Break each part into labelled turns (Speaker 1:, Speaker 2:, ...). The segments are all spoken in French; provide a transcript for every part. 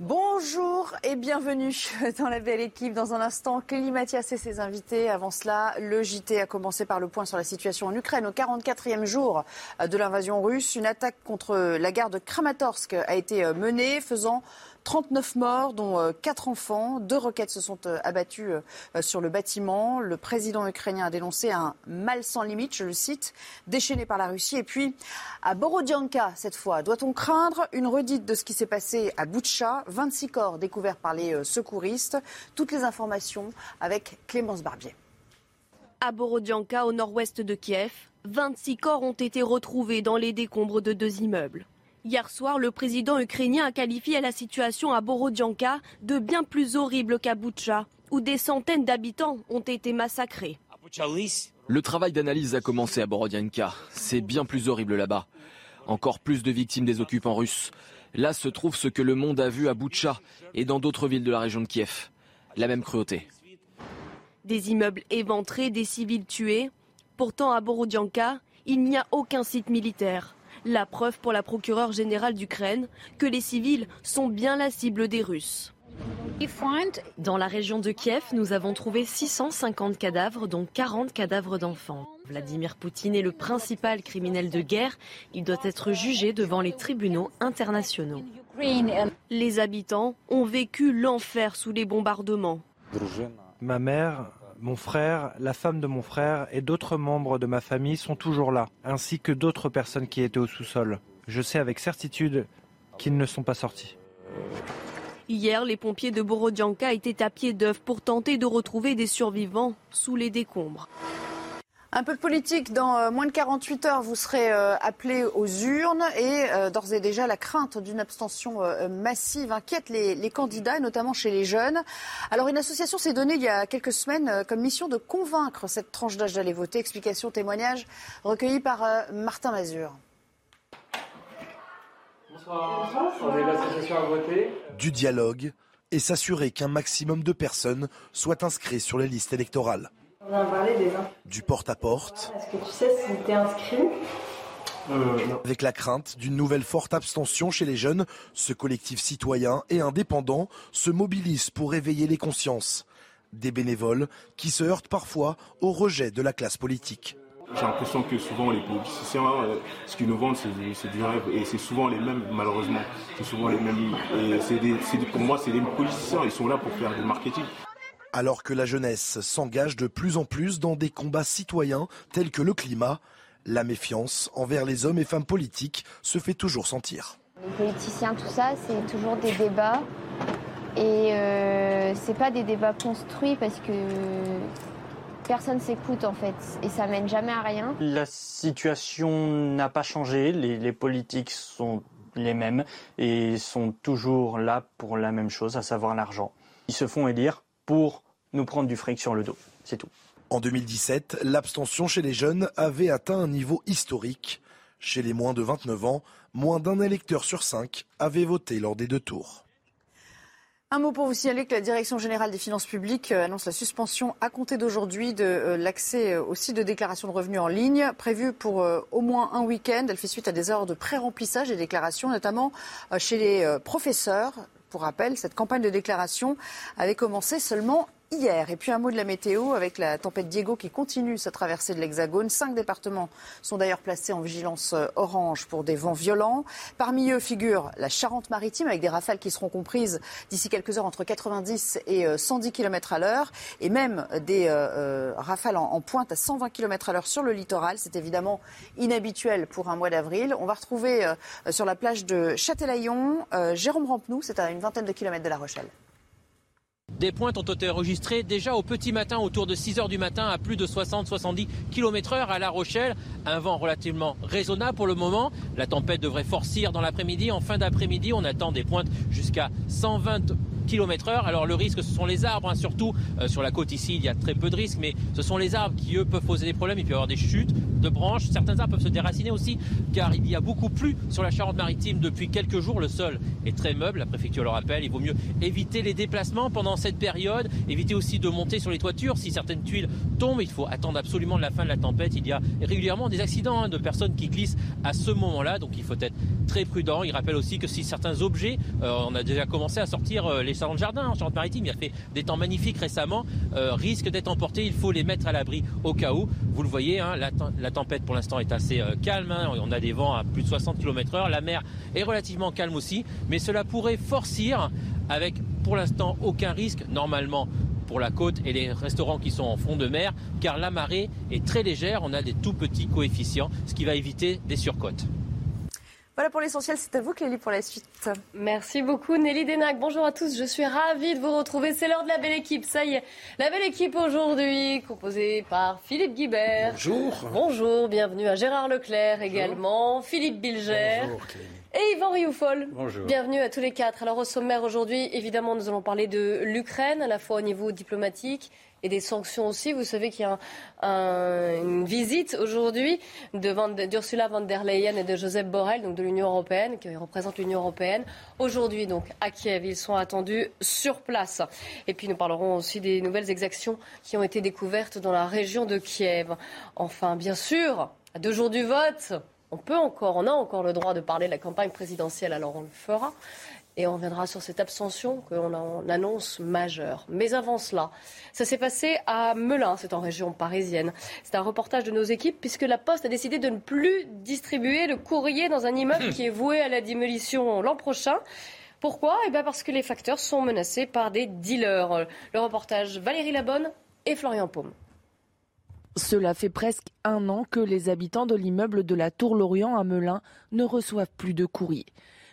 Speaker 1: Bonjour et bienvenue dans la belle équipe. Dans un instant, Clélie et ses invités. Avant cela, le JT a commencé par le point sur la situation en Ukraine. Au 44e jour de l'invasion russe, une attaque contre la gare de Kramatorsk a été menée, faisant 39 morts, dont 4 euh, enfants. Deux roquettes se sont euh, abattues euh, sur le bâtiment. Le président ukrainien a dénoncé un mal sans limite, je le cite, déchaîné par la Russie. Et puis, à Borodianka, cette fois, doit-on craindre une redite de ce qui s'est passé à Boutcha 26 corps découverts par les secouristes. Toutes les informations avec Clémence Barbier.
Speaker 2: À Borodianka, au nord-ouest de Kiev, 26 corps ont été retrouvés dans les décombres de deux immeubles. Hier soir, le président ukrainien a qualifié la situation à Borodianka de bien plus horrible qu'à Boutcha, où des centaines d'habitants ont été massacrés.
Speaker 3: Le travail d'analyse a commencé à Borodianka. C'est bien plus horrible là-bas. Encore plus de victimes des occupants russes. Là se trouve ce que le monde a vu à Boutcha et dans d'autres villes de la région de Kiev. La même cruauté.
Speaker 2: Des immeubles éventrés, des civils tués. Pourtant, à Borodianka, il n'y a aucun site militaire. La preuve pour la procureure générale d'Ukraine que les civils sont bien la cible des Russes. Dans la région de Kiev, nous avons trouvé 650 cadavres, dont 40 cadavres d'enfants. Vladimir Poutine est le principal criminel de guerre. Il doit être jugé devant les tribunaux internationaux. Les habitants ont vécu l'enfer sous les bombardements.
Speaker 4: Ma mère mon frère, la femme de mon frère et d'autres membres de ma famille sont toujours là, ainsi que d'autres personnes qui étaient au sous-sol. Je sais avec certitude qu'ils ne sont pas sortis.
Speaker 2: Hier, les pompiers de Borodianka étaient à pied d'œuvre pour tenter de retrouver des survivants sous les décombres.
Speaker 1: Un peu de politique. Dans euh, moins de 48 heures, vous serez euh, appelé aux urnes et euh, d'ores et déjà, la crainte d'une abstention massive inquiète les, candidats, notamment chez les jeunes. Alors, une association s'est donnée il y a quelques semaines comme mission de convaincre cette tranche d'âge d'aller voter. Explication, témoignage recueilli par Martin Mazur.
Speaker 5: Bonsoir.
Speaker 6: Du dialogue et s'assurer qu'un maximum de personnes soient inscrites sur les listes électorales. Du porte-à-porte.
Speaker 7: Est-ce que tu sais si tu es inscrit
Speaker 6: euh, Avec la crainte d'une nouvelle forte abstention chez les jeunes, ce collectif citoyen et indépendant se mobilise pour éveiller les consciences. Des bénévoles qui se heurtent parfois au rejet de la classe politique.
Speaker 8: J'ai l'impression que souvent les politiciens, euh, ce qu'ils nous vendent, c'est du rêve. Et c'est souvent les mêmes, malheureusement. C'est souvent les mêmes. Et pour moi, c'est les politiciens. Ils sont là pour faire du marketing.
Speaker 6: Alors que la jeunesse s'engage de plus en plus dans des combats citoyens tels que le climat, la méfiance envers les hommes et femmes politiques se fait toujours sentir.
Speaker 9: Les politiciens, tout ça, c'est toujours des débats. Et euh, c'est pas des débats construits parce que personne s'écoute en fait. Et ça mène jamais à rien.
Speaker 10: La situation n'a pas changé. Les, les politiques sont les mêmes et sont toujours là pour la même chose, à savoir l'argent. Ils se font élire pour nous prendre du fric sur le dos. C'est tout.
Speaker 6: En 2017, l'abstention chez les jeunes avait atteint un niveau historique. Chez les moins de 29 ans, moins d'un électeur sur cinq avait voté lors des deux tours.
Speaker 1: Un mot pour vous signaler que la Direction générale des finances publiques euh, annonce la suspension à compter d'aujourd'hui de euh, l'accès euh, au site de déclaration de revenus en ligne, prévu pour au moins un week-end. Elle fait suite à des heures de pré-remplissage des déclarations, notamment chez les professeurs. Pour rappel, cette campagne de déclaration avait commencé seulement hier. Et puis un mot de la météo avec la tempête Diego qui continue sa traversée de l'Hexagone. Cinq départements sont d'ailleurs placés en vigilance euh, orange pour des vents violents. Parmi eux figure la Charente-Maritime avec des rafales qui seront comprises d'ici quelques heures entre 90 et 110 euh, km à l'heure et même des euh, rafales en, pointe à 120 km à l'heure sur le littoral. C'est évidemment inhabituel pour un mois d'avril. On va retrouver sur la plage de Châtelaillon Jérôme Rampenou, c'est à une vingtaine de kilomètres de La Rochelle.
Speaker 11: Des pointes ont été enregistrées déjà au petit matin, autour de 6 heures du matin, à plus de 60-70 km heure à La Rochelle. Un vent relativement raisonnable pour le moment. La tempête devrait forcir dans l'après-midi. En fin d'après-midi, on attend des pointes jusqu'à 120 Alors le risque, ce sont les arbres, hein, surtout euh, sur la côte ici, il y a très peu de risques, mais ce sont les arbres qui, eux, peuvent poser des problèmes. Il peut y avoir des chutes de branches. Certains arbres peuvent se déraciner aussi, car il y a beaucoup plu sur la Charente-Maritime depuis quelques jours. Le sol est très meuble, la préfecture le rappelle. Il vaut mieux éviter les déplacements pendant cette période, éviter aussi de monter sur les toitures. Si certaines tuiles tombent, il faut attendre absolument la fin de la tempête. Il y a régulièrement des accidents hein, de personnes qui glissent à ce moment-là, donc il faut être très prudent. Il rappelle aussi que si certains objets, euh, on a déjà commencé à sortir euh, les salons de jardin en Charente-Maritime, il a fait des temps magnifiques récemment, euh, risquent d'être emportés. Il faut les mettre à l'abri au cas où. Vous le voyez, hein, la, tempête pour l'instant est assez calme. Hein. on a des vents à plus de 60 km/h. La mer est relativement calme aussi, mais cela pourrait forcir avec pour l'instant aucun risque normalement pour la côte et les restaurants qui sont en fond de mer, car la marée est très légère, on a des tout petits coefficients, ce qui va éviter des surcotes.
Speaker 1: Voilà pour l'essentiel, c'est à vous Clélie pour la suite.
Speaker 12: Merci beaucoup Nelly Denac. Bonjour à tous, je suis ravie de vous retrouver. C'est l'heure de la belle équipe, ça y est. La belle équipe aujourd'hui, composée par Philippe Guibert.
Speaker 13: Bonjour.
Speaker 12: Bonjour, bienvenue à Gérard Leclerc également, Philippe Bilger.
Speaker 13: Bonjour
Speaker 12: Et Yvan Rioufol.
Speaker 13: Bonjour.
Speaker 12: Bienvenue à tous les quatre. Alors au sommaire aujourd'hui, évidemment, nous allons parler de l'Ukraine, à la fois au niveau diplomatique et des sanctions aussi. Vous savez qu'il y a une visite aujourd'hui d'Ursula von der Leyen et de Joseph Borrell, donc de l'Union européenne, qui représente l'Union européenne. Aujourd'hui, donc, à Kiev, ils sont attendus sur place. Et puis, nous parlerons aussi des nouvelles exactions qui ont été découvertes dans la région de Kiev. Enfin, bien sûr, à deux jours du vote, on peut encore, on a encore le droit de parler de la campagne présidentielle, alors on le fera. Et on reviendra sur cette abstention qu'on annonce majeure. Mais avant cela, ça s'est passé à Melun, c'est en région parisienne. C'est un reportage de nos équipes puisque la Poste a décidé de ne plus distribuer le courrier dans un immeuble qui est voué à la démolition l'an prochain. Pourquoi? Eh bien parce que les facteurs sont menacés par des dealers. Le reportage Valérie Labonne et Florian Paume.
Speaker 14: Cela fait presque un an que les habitants de l'immeuble de la Tour Lorient à Melun ne reçoivent plus de courrier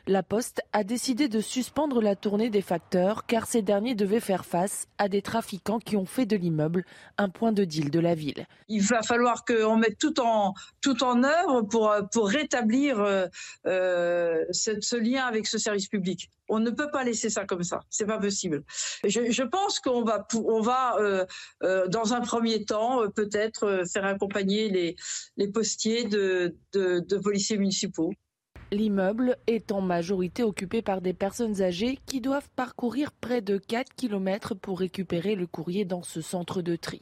Speaker 14: la Poste a décidé de suspendre la tournée des facteurs car ces derniers devaient faire face à des trafiquants qui ont fait de l'immeuble un point de deal de la ville.
Speaker 15: Il va falloir qu'on mette tout en, œuvre pour, rétablir euh, euh, ce lien avec ce service public. On ne peut pas laisser ça comme ça, c'est pas possible. Je, pense qu'on va, on va euh, dans un premier temps peut-être faire accompagner les, postiers de policiers municipaux.
Speaker 14: L'immeuble est en majorité occupé par des personnes âgées qui doivent parcourir près de 4 km pour récupérer le courrier dans ce centre de tri.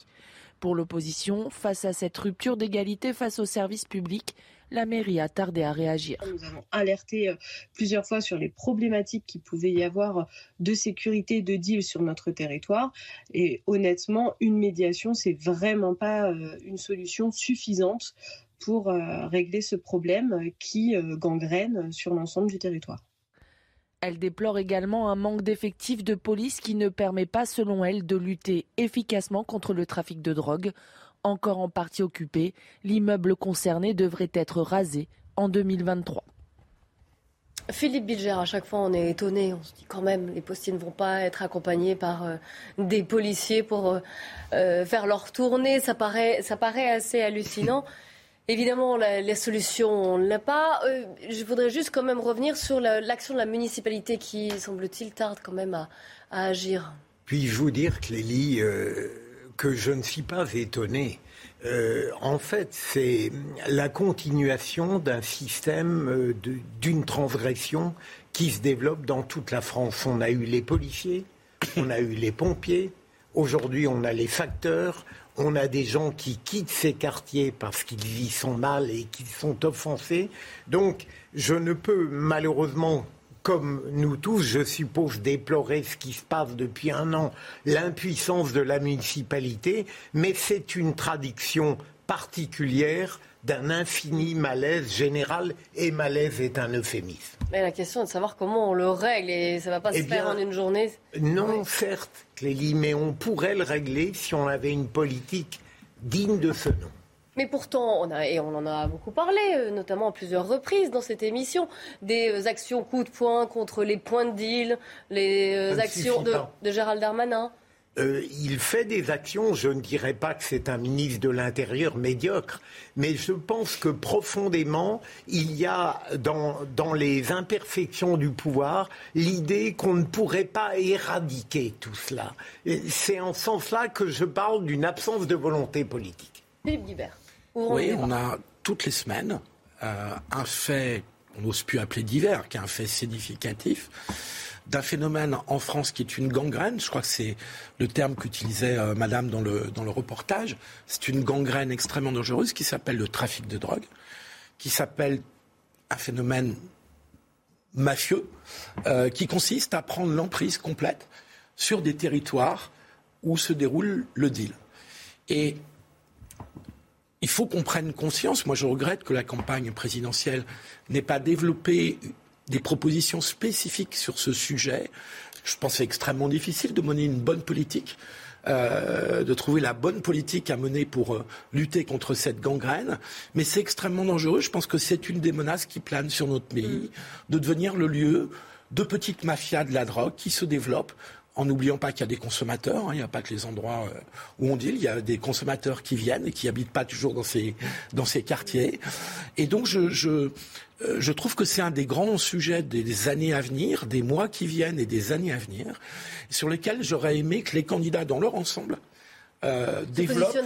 Speaker 14: Pour l'opposition, face à cette rupture d'égalité face aux services publics, la mairie a tardé à réagir.
Speaker 16: Nous avons alerté euh, plusieurs fois sur les problématiques qu'il pouvait y avoir de sécurité de deal sur notre territoire. Et honnêtement, une médiation, c'est vraiment pas euh, une solution suffisante pour euh, régler ce problème qui euh, gangrène sur l'ensemble du territoire.
Speaker 14: Elle déplore également un manque d'effectifs de police qui ne permet pas, selon elle, de lutter efficacement contre le trafic de drogue. Encore en partie occupé, l'immeuble concerné devrait être rasé en 2023.
Speaker 12: Philippe Bilger, à chaque fois on est étonné, on se dit quand même les postiers ne vont pas être accompagnés par euh, des policiers pour faire leur tournée, ça paraît, ça paraît assez hallucinant. Évidemment, la, solution, on ne l'a pas. Euh, je voudrais juste quand même revenir sur l'action de la municipalité qui, semble-t-il, tarde quand même à, agir.
Speaker 13: Puis-je vous dire, Clélie, euh, que je ne suis pas étonné. Euh, en fait, c'est la continuation d'un système, d'une transgression qui se développe dans toute la France. On a eu les policiers, on a eu les pompiers, aujourd'hui on a les facteurs, on a des gens qui quittent ces quartiers parce qu'ils y sont mal et qu'ils sont offensés. Donc, je ne peux malheureusement comme nous tous, je suppose, déplorer ce qui se passe depuis un an, l'impuissance de la municipalité, mais c'est une traduction particulière d'un infini malaise général, et malaise est un euphémisme.
Speaker 12: Mais la question est de savoir comment on le règle, et ça ne va pas se eh faire en une journée.
Speaker 13: Non, certes, Clélie, mais on pourrait le régler si on avait une politique digne de ce nom.
Speaker 12: Mais pourtant, on a, et on en a beaucoup parlé, euh, notamment à plusieurs reprises dans cette émission, des euh, actions coup de poing contre les points de deal, les euh, actions de, de, Gérald Darmanin.
Speaker 13: Il fait des actions, je ne dirais pas que c'est un ministre de l'Intérieur médiocre, mais je pense que profondément, il y a dans, dans les imperfections du pouvoir l'idée qu'on ne pourrait pas éradiquer tout cela. C'est en ce sens-là que je parle d'une absence de volonté politique.
Speaker 12: Philippe Guibert.
Speaker 17: Oui, on a toutes les semaines euh, un fait, on n'ose plus appeler divers, qui est un fait significatif d'un phénomène en France qui est une gangrène. Je crois que c'est le terme qu'utilisait euh, Madame dans le, dans le reportage. C'est une gangrène extrêmement dangereuse qui s'appelle le trafic de drogue, qui s'appelle un phénomène mafieux, euh, qui consiste à prendre l'emprise complète sur des territoires où se déroule le deal. Et il faut qu'on prenne conscience. Moi, je regrette que la campagne présidentielle n'ait pas développé des propositions spécifiques sur ce sujet. Je pense que c'est extrêmement difficile de mener une bonne politique. Euh, de trouver la bonne politique à mener pour euh, lutter contre cette gangrène. Mais c'est extrêmement dangereux. Je pense que c'est une des menaces qui planent sur notre pays, mm. de devenir le lieu de petites mafias de la drogue qui se développent en n'oubliant pas qu'il y a des consommateurs, hein, il n'y a pas que les endroits euh, où on dit, il y a des consommateurs qui viennent et qui habitent pas toujours dans ces, dans ces quartiers. Et donc je, je, euh, je trouve que c'est un des grands sujets des années à venir, des mois qui viennent et des années à venir, sur lesquels j'aurais aimé que les candidats dans leur ensemble euh, développent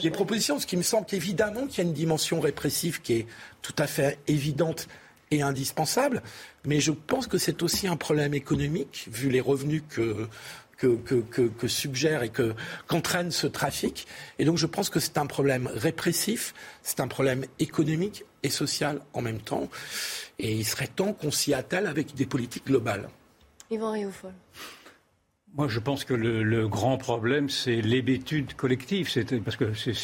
Speaker 17: des propositions, ce qui me semble qu'évidemment qu'il y a une dimension répressive qui est tout à fait évidente et indispensable, mais je pense que c'est aussi un problème économique, vu les revenus que, que, suggère et qu'entraîne ce trafic. Et donc je pense que c'est un problème répressif, c'est un problème économique et social en même temps. Et il serait temps qu'on s'y attelle avec des politiques globales.
Speaker 12: Yvan.
Speaker 18: Moi, je pense que le, grand problème, c'est l'hébétude collective. Parce que ces,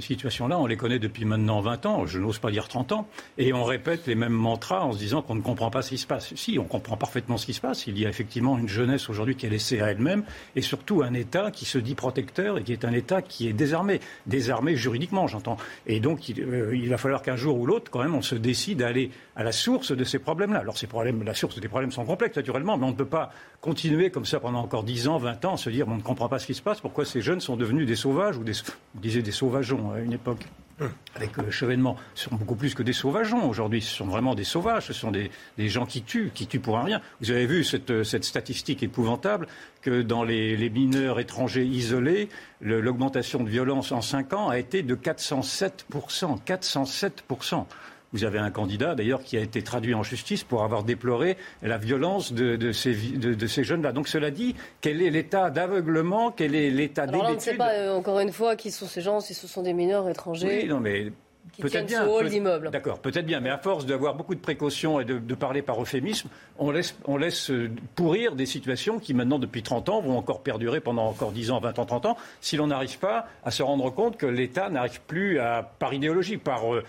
Speaker 18: situations-là, on les connaît depuis maintenant 20 ans, je n'ose pas dire 30 ans, et on répète les mêmes mantras en se disant qu'on ne comprend pas ce qui se passe. Si, on comprend parfaitement ce qui se passe. Il y a effectivement une jeunesse aujourd'hui qui est laissée à elle-même, et surtout un État qui se dit protecteur et qui est un État qui est désarmé. Désarmé juridiquement, j'entends. Et donc, il, euh, va falloir qu'un jour ou l'autre, quand même, on se décide à aller à la source de ces problèmes-là. Alors, ces problèmes, la source des problèmes sont complexes, naturellement, mais on ne peut pas continuer comme ça pendant encore 10 ans, 20 ans, se dire on ne comprend pas ce qui se passe, pourquoi ces jeunes sont devenus des sauvages, ou des, on disait des sauvageons à une époque hum. avec le chevènement, ce sont beaucoup plus que des sauvageons aujourd'hui. Ce sont vraiment des sauvages, ce sont des, gens qui tuent, qui tuent pour un rien. Vous avez vu cette, statistique épouvantable que dans les, les mineurs étrangers isolés, l'augmentation de violence en 5 ans a été de 407%. 407% vous avez un candidat, d'ailleurs, qui a été traduit en justice pour avoir déploré la violence de, ces, de, ces jeunes-là. Donc, cela dit, quel est l'état d'aveuglement Quel est l'état
Speaker 12: d'habitude on ne sait pas, euh, encore une fois, qui sont ces gens, si ce sont des mineurs étrangers.
Speaker 18: Oui, non, mais peut-être bien.
Speaker 12: Peut
Speaker 18: D'accord, peut-être bien. Mais à force d'avoir beaucoup de précautions et de, parler par euphémisme, on laisse, on laisse euh, pourrir des situations qui, maintenant, depuis 30 ans, vont encore perdurer pendant encore 10 ans, 20 ans, 30 ans, si l'on n'arrive pas à se rendre compte que l'État n'arrive plus à, par idéologie, par. Euh,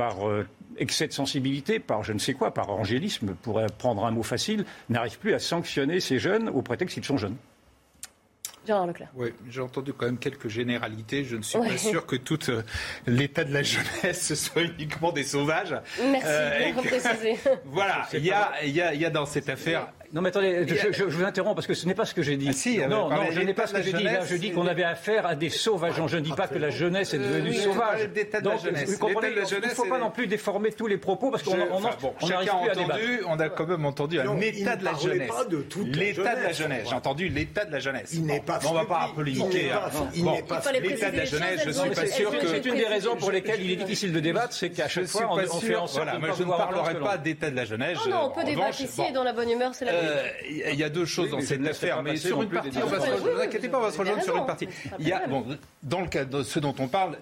Speaker 18: par euh, excès de sensibilité, par je ne sais quoi, par angélisme, pour prendre un mot facile, n'arrive plus à sanctionner ces jeunes au prétexte qu'ils sont jeunes.
Speaker 19: Oui, j'ai entendu quand même quelques généralités. Je ne suis pas sûr que tout euh, l'état de la jeunesse soit uniquement des sauvages.
Speaker 12: Merci euh, préciser.
Speaker 19: voilà, il y a, y, a, y a dans cette affaire
Speaker 18: non, mais attendez, je, vous interromps parce que ce n'est pas ce que j'ai dit.
Speaker 19: Ah, si,
Speaker 18: non, non, je n'ai pas ce que j'ai dit. Là, je dis qu'on avait affaire à des sauvages. Je ne dis pas que la jeunesse est devenue sauvage.
Speaker 19: Donc, vous comprenez,
Speaker 18: il ne faut pas non plus déformer tous les propos parce qu'on n'arrive plus à débattre.
Speaker 19: On a quand même entendu un état de la jeunesse. L'état de la jeunesse. J'ai entendu l'état de la jeunesse.
Speaker 13: Il n'est pas.
Speaker 19: On ne va pas polémiquer.
Speaker 12: L'état
Speaker 19: de la jeunesse, je ne suis pas sûr que.
Speaker 18: C'est une des raisons pour lesquelles il est difficile de débattre, c'est qu'à chaque fois, on fait en sorte
Speaker 19: de je ne parlerai pas d'état de la jeunesse.
Speaker 12: Non, on peut débattre ici et dans la bonne humeur, c'est la
Speaker 19: il y a deux choses dans cette affaire, mais sur une partie, on va se rejoindre. Ne vous inquiétez pas, on va se rejoindre sur une partie. Il y a, bon, dans le cas de ce dont on parle,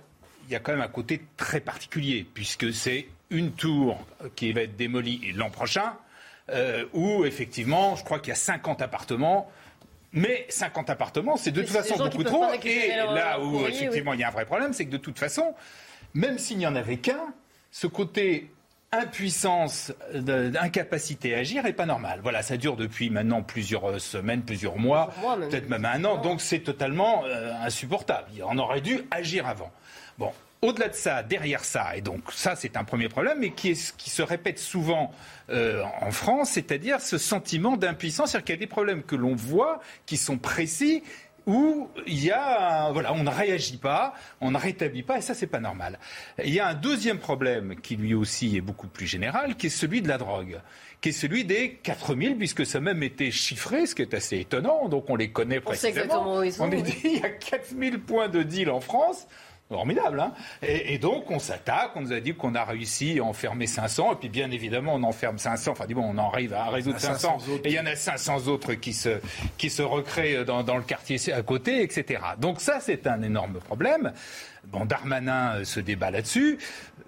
Speaker 19: il y a quand même un côté très particulier, puisque c'est une tour qui va être démolie l'an prochain, euh, où effectivement, je crois qu'il y a 50 appartements. Mais 50 appartements, c'est de toute façon beaucoup trop. Et là où effectivement il y a un vrai problème, c'est que de toute façon, même s'il n'y en avait qu'un, ce côté impuissance, incapacité à agir n'est pas normal. Voilà, ça dure depuis maintenant plusieurs euh, semaines, plusieurs mois, peut-être même un an, donc c'est totalement euh, insupportable. On aurait dû agir avant. Bon, au-delà de ça, derrière ça, et donc ça c'est un premier problème, mais qui, qui se répète souvent euh, en France, c'est-à-dire ce sentiment d'impuissance, c'est-à-dire qu'il y a des problèmes que l'on voit, qui sont précis, où il y a, voilà, on ne réagit pas, on ne rétablit pas, et ça, c'est pas normal. Il y a un deuxième problème qui lui aussi est beaucoup plus général, qui est celui de la drogue, qui est celui des 4000, puisque ça a même été chiffré, ce qui est assez étonnant, donc on les connaît précisément.
Speaker 12: On, on
Speaker 19: est dit, il y a 4000 points de deal en France. Formidable, hein et, et, donc on s'attaque, on nous a dit qu'on a réussi à enfermer 500, et puis bien évidemment on enferme 500, enfin dis bon, on en arrive à résoudre 500, et il y en a 500 autres qui se, qui se recréent dans, dans le quartier à côté, etc. Donc ça c'est un énorme problème. Bon, Darmanin se débat là-dessus.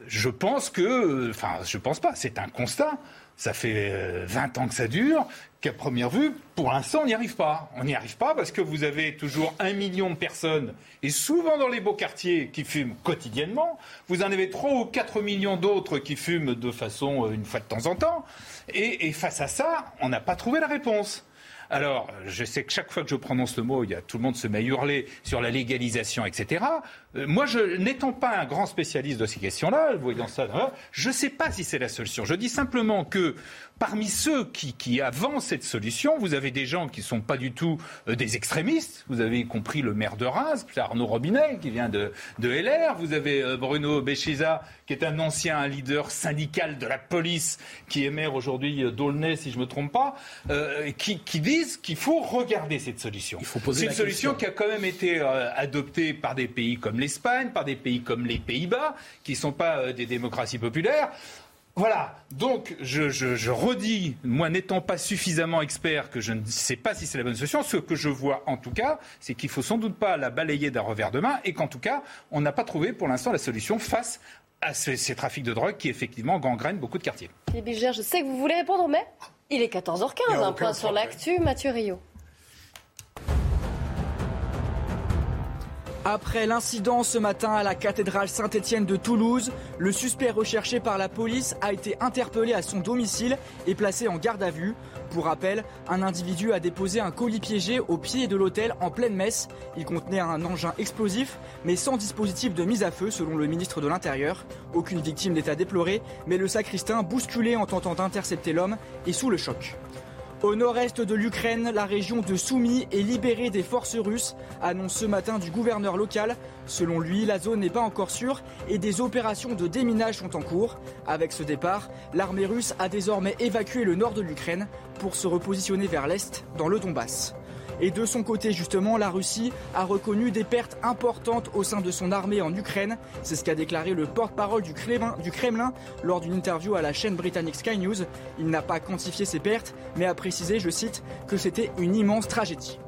Speaker 19: Je pense que, enfin je pense pas, c'est un constat. Ça fait 20 ans que ça dure, qu'à première vue, pour l'instant, on n'y arrive pas. On n'y arrive pas parce que vous avez toujours un million de personnes, et souvent dans les beaux quartiers, qui fument quotidiennement. Vous en avez 3 ou 4 millions d'autres qui fument de façon une fois de temps en temps. Et, et face à ça, on n'a pas trouvé la réponse. Alors, je sais que chaque fois que je prononce le mot, il y a, tout le monde se met à hurler sur la légalisation, etc. Euh, moi, je, n'étant pas un grand spécialiste de ces questions-là, voyant ça, je ne sais pas si c'est la solution. Je dis simplement que parmi ceux qui, qui, avancent cette solution, vous avez des gens qui ne sont pas du tout euh, des extrémistes. Vous avez compris le maire de Reims, Arnaud Robinet, qui vient de, de LR. Vous avez euh, Bruno Béchiza, qui est un ancien leader syndical de la police, qui est maire aujourd'hui d'Aulnay, si je ne me trompe pas, euh, qui, qui, disent qu'il faut regarder cette solution. C'est une solution qui a quand même été euh, adoptée par des pays comme l'Espagne, par des pays comme les Pays-Bas, qui ne sont pas euh, des démocraties populaires. Voilà, donc je, je, je redis, moi n'étant pas suffisamment expert que je ne sais pas si c'est la bonne solution, ce que je vois en tout cas, c'est qu'il faut sans doute pas la balayer d'un revers de main et qu'en tout cas, on n'a pas trouvé pour l'instant la solution face à ces, ces, trafics de drogue qui effectivement gangrènent beaucoup de quartiers.
Speaker 12: Philippe Bilger, je sais que vous voulez répondre, mais il est 14h15, un point sur l'actu, Mathieu Rio.
Speaker 20: Après l'incident ce matin à la cathédrale Saint-Étienne de Toulouse, le suspect recherché par la police a été interpellé à son domicile et placé en garde à vue. Pour rappel, un individu a déposé un colis piégé au pied de l'hôtel en pleine messe. Il contenait un engin explosif, mais sans dispositif de mise à feu, selon le ministre de l'Intérieur. Aucune victime n'est à déplorer, mais le sacristain, bousculé en tentant d'intercepter l'homme, est sous le choc. Au nord-est de l'Ukraine, la région de Soumy est libérée des forces russes, annonce ce matin du gouverneur local. Selon lui, la zone n'est pas encore sûre et des opérations de déminage sont en cours. Avec ce départ, l'armée russe a désormais évacué le nord de l'Ukraine pour se repositionner vers l'est, dans le Donbass. Et de son côté, justement, la Russie a reconnu des pertes importantes au sein de son armée en Ukraine. C'est ce qu'a déclaré le porte-parole du Kremlin, lors d'une interview à la chaîne britannique Sky News. Il n'a pas quantifié ses pertes, mais a précisé, je cite, que c'était une immense tragédie.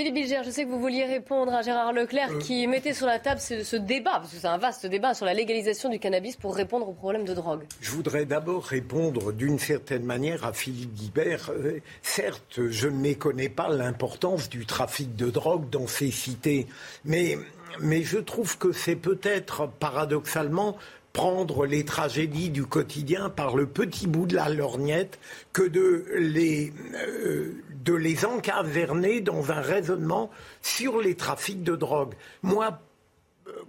Speaker 12: Philippe Bilger, je sais que vous vouliez répondre à Gérard Leclerc euh... qui mettait sur la table ce, ce débat, parce que c'est un vaste débat sur la légalisation du cannabis pour répondre aux problèmes de drogue.
Speaker 13: Je voudrais d'abord répondre d'une certaine manière à Philippe Guibert. Euh, certes, je ne méconnais pas l'importance du trafic de drogue dans ces cités, mais, mais je trouve que c'est peut-être paradoxalement prendre les tragédies du quotidien par le petit bout de la lorgnette que de les, euh, encaverner dans un raisonnement sur les trafics de drogue. Moi,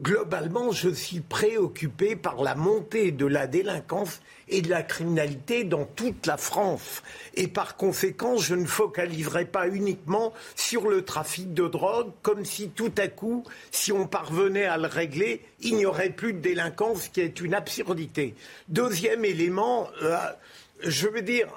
Speaker 13: globalement, je suis préoccupé par la montée de la délinquance et de la criminalité dans toute la France. Et par conséquent, je ne focaliserai pas uniquement sur le trafic de drogue, comme si tout à coup, si on parvenait à le régler, il n'y aurait plus de délinquance, ce qui est une absurdité. Deuxième élément, euh, je veux dire,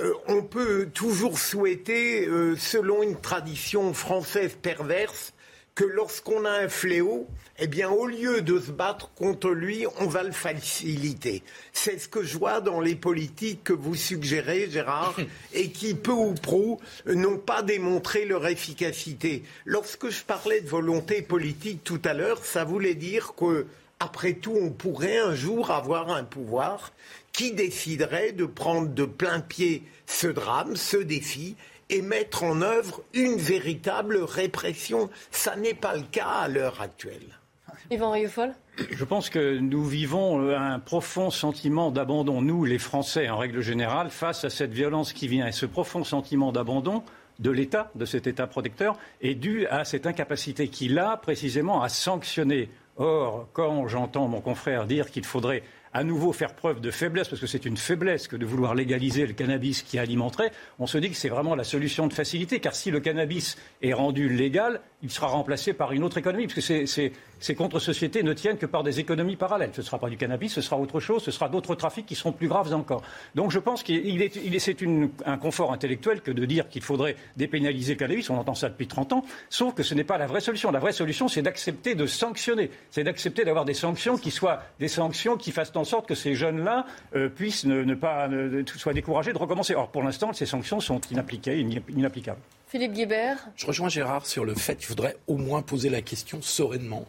Speaker 13: euh, on peut toujours souhaiter, euh, selon une tradition française perverse, que lorsqu'on a un fléau, eh bien, au lieu de se battre contre lui, on va le faciliter. C'est ce que je vois dans les politiques que vous suggérez, Gérard, et qui, peu ou prou, n'ont pas démontré leur efficacité. Lorsque je parlais de volonté politique tout à l'heure, ça voulait dire que, après tout, on pourrait un jour avoir un pouvoir qui déciderait de prendre de plein pied ce drame, ce défi, et mettre en œuvre une véritable répression. Ça n'est pas le cas à l'heure actuelle.
Speaker 12: Yvan Rieufol
Speaker 18: Je pense que nous vivons un profond sentiment d'abandon, nous les Français en règle générale, face à cette violence qui vient. Et ce profond sentiment d'abandon de l'État, de cet État protecteur, est due à cette incapacité qu'il a précisément à sanctionner. Or, quand j'entends mon confrère dire qu'il faudrait à nouveau faire preuve de faiblesse, parce que c'est une faiblesse que de vouloir légaliser le cannabis qui alimenterait, on se dit que c'est vraiment la solution de facilité, car si le cannabis est rendu légal, il sera remplacé par une autre économie, parce que ces contre-sociétés ne tiennent que par des économies parallèles. Ce ne sera pas du cannabis, ce sera autre chose, ce sera d'autres trafics qui seront plus graves encore. Donc je pense qu'il est, c'est un confort intellectuel que de dire qu'il faudrait dépénaliser le cannabis, on entend ça depuis 30 ans, sauf que ce n'est pas la vraie solution. La vraie solution, c'est d'accepter de sanctionner, c'est d'accepter d'avoir des sanctions qui soient des sanctions qui fassent en sorte que ces jeunes-là euh, puissent ne, pas soient découragés de recommencer. Or, pour l'instant, ces sanctions sont inappliquées, inapplicables.
Speaker 12: Philippe Guibert.
Speaker 17: Je rejoins Gérard sur le fait qu'il faudrait au moins poser la question sereinement.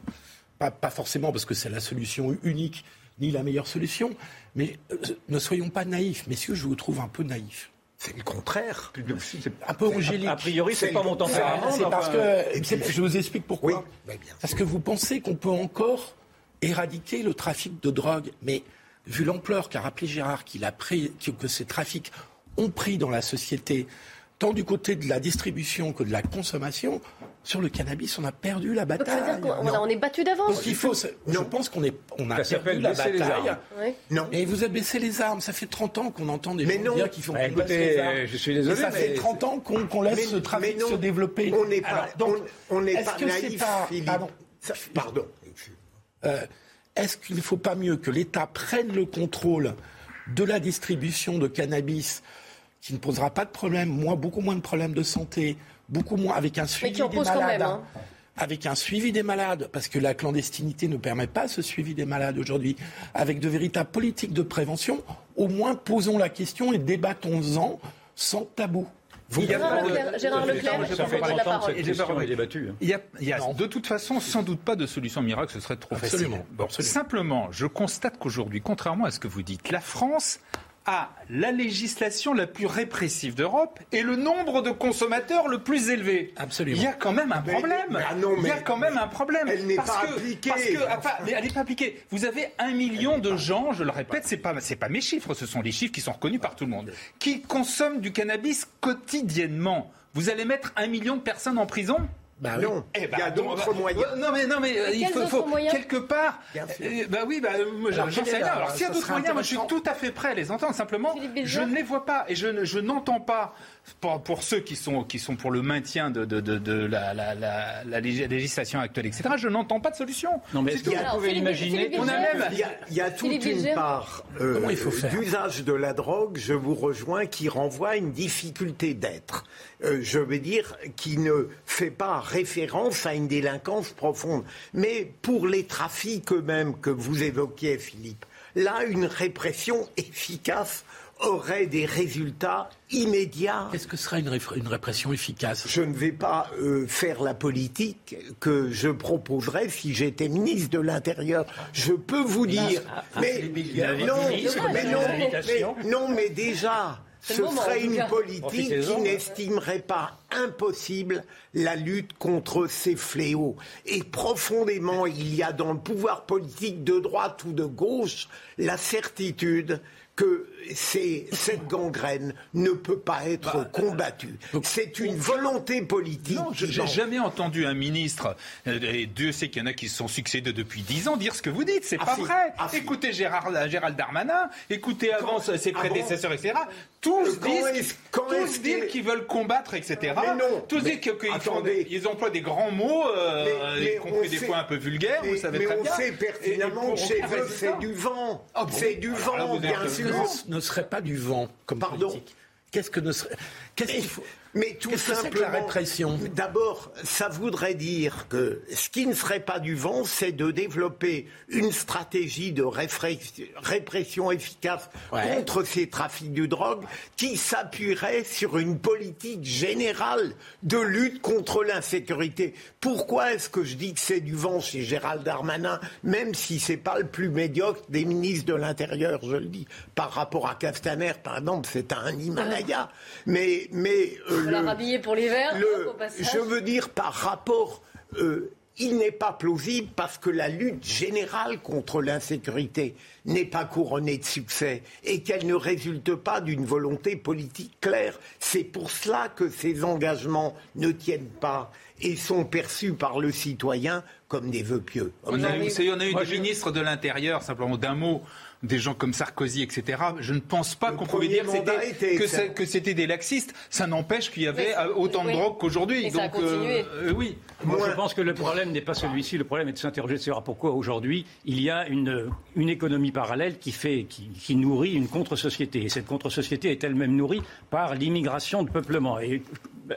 Speaker 17: Pas, pas forcément parce que c'est la solution unique ni la meilleure solution, mais euh, ne soyons pas naïfs. Messieurs, je vous trouve un peu naïfs.
Speaker 13: C'est le contraire.
Speaker 17: Un peu angélique.
Speaker 18: A priori, c'est pas mon tempérament.
Speaker 17: C'est parce que je vous explique pourquoi. parce que vous pensez qu'on peut encore éradiquer le trafic de drogue, mais vu l'ampleur qu'a rappelé Gérard, qu'il a pris, que ces trafics ont pris dans la société, tant du côté de la distribution que de la consommation, sur le cannabis, on a perdu la bataille.
Speaker 12: on, est battu d'avance.
Speaker 17: il faut, je pense qu'on on a perdu la bataille. Non. Et vous avez baissé les armes. Ça fait 30 ans qu'on entend des
Speaker 13: mais
Speaker 17: gens dire qu'il faut bah, écoutez,
Speaker 18: Je suis désolé.
Speaker 17: ça fait 30 ans qu'on laisse ce trafic se développer.
Speaker 13: On n'est pas, donc, on, n'est pas naïf, Pardon. Pardon.
Speaker 17: Euh, est-ce qu'il ne faut pas mieux que l'État prenne le contrôle de la distribution de cannabis qui ne posera pas de problème, moins, beaucoup moins de problèmes de santé, beaucoup moins avec un suivi des malades. Hein. Avec un suivi des malades, parce que la clandestinité ne permet pas ce suivi des malades aujourd'hui, avec de véritables politiques de prévention, au moins posons la question et débattons-en sans tabou.
Speaker 12: Vous Gérard, Leclerc, Gérard Leclerc,
Speaker 18: fait la parole.
Speaker 19: Il y a, il y a de toute façon sans doute pas de solution miracle, ce serait trop
Speaker 17: Absolument.
Speaker 19: facile. Bon, Simplement, je constate qu'aujourd'hui, contrairement à ce que vous dites, la France a la législation la plus répressive d'Europe et le nombre de consommateurs le plus élevé.
Speaker 17: Absolument.
Speaker 19: Il y a quand même un problème. Il y a quand même un problème.
Speaker 13: Elle n'est pas appliquée. Parce
Speaker 19: que, mais elle n'est pas appliquée. Vous avez un million de gens, je le répète, c'est pas, c'est pas mes chiffres, ce sont les chiffres qui sont reconnus par tout le monde, qui consomment du cannabis quotidiennement. Vous allez mettre un million de personnes en prison?
Speaker 13: Bah non,
Speaker 19: eh
Speaker 13: il y a d'autres moyens.
Speaker 19: Non mais non mais il faut, quelque part. Euh, bah oui, bah moi j'en sais rien. Alors s'il y a d'autres moyens, moi je suis tout à fait prêt à les entendre. Simplement, je ne les vois pas et je, je n'entends pas pour, pour, ceux qui sont, qui sont pour le maintien de, de, de, de la, la, la, la, législation actuelle, etc., je n'entends pas de solution.
Speaker 18: Non, mais
Speaker 19: vous
Speaker 18: pouvez imaginer
Speaker 13: On a même. Il y a, il y a toute une part euh, d'usage de la drogue, je vous rejoins, qui renvoie à une difficulté d'être. Euh, je veux dire, qui ne fait pas référence à une délinquance profonde. Mais pour les trafics eux-mêmes que vous évoquiez, Philippe, là, une répression efficace aurait des résultats immédiats.
Speaker 17: Qu'est-ce que serait une, répression efficace?
Speaker 13: Je ne vais pas euh, faire la politique que je proposerais si j'étais ministre de l'Intérieur. Je peux vous dire, mais, non, mais déjà, ce serait une politique qui n'estimerait pas impossible la lutte contre ces fléaux. Et profondément, il y a dans le pouvoir politique de droite ou de gauche la certitude que cette gangrène ne peut pas être bah, combattue. C'est une volonté politique. Non,
Speaker 19: je n'ai jamais entendu un ministre, euh, et Dieu sait qu'il y en a qui se sont succédés depuis dix ans, dire ce que vous dites. C'est ah, pas vrai. Ah, écoutez Gérard, Gérald Darmanin, écoutez avant ses ah prédécesseurs, etc. Tous disent, qu'ils veulent combattre, etc.
Speaker 13: Mais non,
Speaker 19: tous disent qu'ils emploient des grands mots, euh, y compris des fois un peu vulgaires, vous savez très bien.
Speaker 13: Mais on sait pertinemment que chez eux, c'est du vent. C'est du vent, bien sûr
Speaker 17: ne serait pas du vent comme
Speaker 13: Pardon
Speaker 17: Qu'est-ce que ne serait. Qu'est-ce qu'il faut.
Speaker 13: Mais tout simplement,
Speaker 17: la répression
Speaker 13: D'abord, ça voudrait dire que ce qui ne serait pas du vent, c'est de développer une stratégie de répression efficace contre ces trafics de drogue qui s'appuierait sur une politique générale de lutte contre l'insécurité. Pourquoi est-ce que je dis que c'est du vent chez Gérald Darmanin, même si c'est pas le plus médiocre des ministres de l'Intérieur, je le dis, par rapport à Castaner, par exemple, c'est un Himalaya. Mais, mais
Speaker 12: euh, pour l'hiver.
Speaker 13: je veux dire par rapport. Euh, il n'est pas plausible parce que la lutte générale contre l'insécurité n'est pas couronnée de succès et qu'elle ne résulte pas d'une volonté politique claire. C'est pour cela que ces engagements ne tiennent pas et sont perçus par le citoyen comme des vœux pieux.
Speaker 19: On a, eu, on a eu des ministres de l'Intérieur, simplement d'un mot, des gens comme Sarkozy, etc. Je ne pense pas qu'on pouvait dire que c'était des laxistes. Ça n'empêche qu'il y avait autant de drogue qu'aujourd'hui. Donc,
Speaker 12: euh,
Speaker 19: euh, oui.
Speaker 18: Moi, je pense que le problème n'est pas celui-ci. Le problème est de s'interroger de savoir pourquoi aujourd'hui il y a une, une économie parallèle qui, fait, qui, qui nourrit une contre-société. Et cette contre-société est elle-même nourrie par l'immigration de peuplement. Et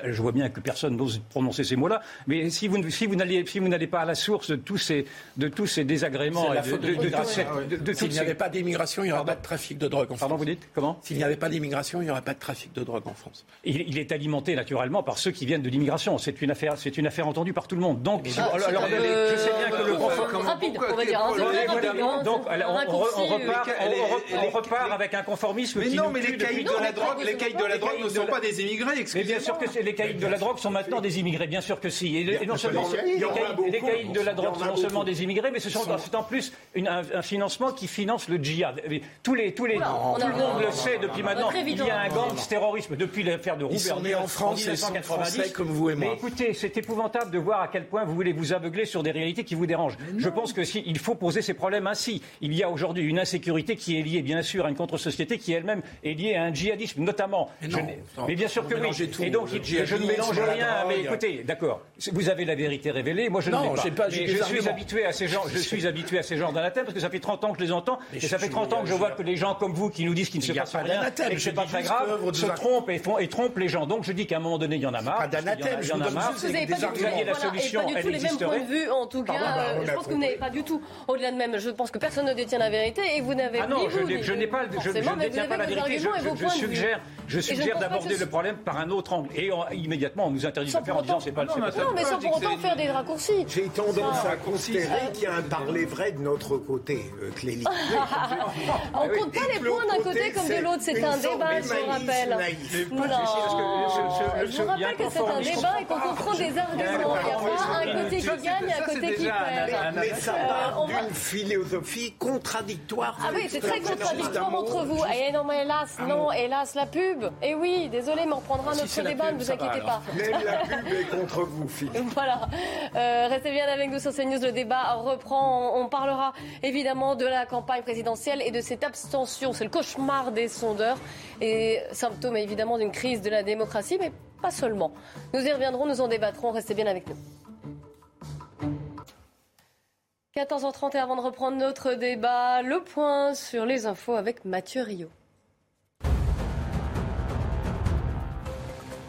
Speaker 18: je vois bien que personne n'ose prononcer ces mots-là, mais si vous, si vous n'allez si pas à la source de tous ces, de tous ces désagréments,
Speaker 17: et de, de, S'il n'y avait pas d'immigration, il n'y aurait pas de trafic de drogue en France.
Speaker 18: Pardon, vous dites Comment
Speaker 17: S'il n'y avait pas d'immigration, il n'y aurait pas de trafic de drogue en France.
Speaker 18: Il, est alimenté naturellement par ceux qui viennent de l'immigration. C'est une affaire, c'est une affaire entendue par tout le monde. Donc,
Speaker 12: alors, je sais bien que le rapide, on va dire.
Speaker 18: Donc, on repart avec un conformisme.
Speaker 19: Mais non, mais les caïds de la drogue, les caïds de la drogue ne sont pas des immigrés.
Speaker 18: Mais bien sûr que les caïds de la drogue sont maintenant des immigrés, bien sûr que si. Et, non seulement les caïds de la drogue sont non seulement des immigrés, mais c'est en plus un, financement qui finance le djihad. Tous les, tous les, tout le monde le sait depuis maintenant. Il y a un gang terrorisme depuis l'affaire de Roubaix
Speaker 17: en France, 1990. comme vous et moi.
Speaker 18: Mais écoutez, c'est épouvantable de voir à quel point vous voulez vous aveugler sur des réalités qui vous dérangent. Je pense que si, il faut poser ces problèmes ainsi. Il y a aujourd'hui une insécurité qui est liée, bien sûr, à une contre-société qui elle-même est liée à un djihadisme, notamment. Mais, bien sûr que oui. Et donc, je ne mélange rien. Mais écoutez, d'accord, vous avez la vérité révélée. Moi, je ne l'ai pas. je suis habitué à ces gens. Je suis habitué à ces d'anathèmes parce que ça fait 30 ans que je les entends et ça fait 30 ans que je vois que les gens comme vous qui nous disent qu'il ne se passe rien et que c'est pas très grave se trompent et font et trompent les gens. Donc je dis qu'à un moment donné, il y en a marre.
Speaker 17: Il
Speaker 18: y en a marre.
Speaker 12: Vous n'avez pas du la solution. Pas du tout les mêmes points de vue. En tout cas, euh, je pense que vous n'avez pas du tout. Au-delà de même, je pense que personne ne détient la vérité et vous n'avez.
Speaker 18: Ah non, je n'ai pas. Je ne détiens pas la vérité. Je suggère. Je suggère d'aborder le problème par un autre angle. Et immédiatement, on nous interdit de le faire en disant c'est pas le
Speaker 12: Non, mais sans pour autant faire des raccourcis.
Speaker 13: J'ai tendance à considérer qu'il y a un parler vrai de notre côté, euh, Clélie.
Speaker 12: On ne compte pas les points d'un côté comme de l'autre. C'est un débat, je vous rappelle. Je vous rappelle que c'est un débat et qu'on confronte des arguments. Il n'y a pas un côté qui gagne et un côté qui perd.
Speaker 13: Mais ça part d'une philosophie contradictoire.
Speaker 12: Ah oui, c'est très contradictoire entre vous. Et non, mais hélas, non, hélas, la pub. Et oui, désolé, mais on reprendra notre débat, ne vous inquiétez pas.
Speaker 13: Même la pub est contre vous, Philippe.
Speaker 12: Voilà. Euh, restez bien avec nous sur CNews. Le débat reprend. On, parlera évidemment de la campagne présidentielle et de cette abstention. C'est le cauchemar des sondeurs et symptôme évidemment d'une crise de la démocratie, mais pas seulement. Nous y reviendrons, nous en débattrons. Restez bien avec nous. 14h30 et avant de reprendre notre débat, le point sur les infos avec Mathieu Rio.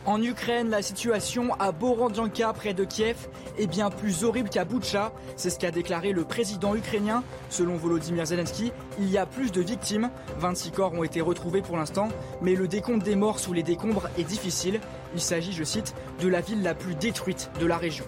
Speaker 20: En Ukraine, la situation à Borodianka, près de Kiev, est bien plus horrible qu'à Boutcha. C'est ce qu'a déclaré le président ukrainien. Selon Volodymyr Zelensky, il y a plus de victimes. 26 corps ont été retrouvés pour l'instant, mais le décompte des morts sous les décombres est difficile. Il s'agit, je cite, de la ville la plus détruite de la région.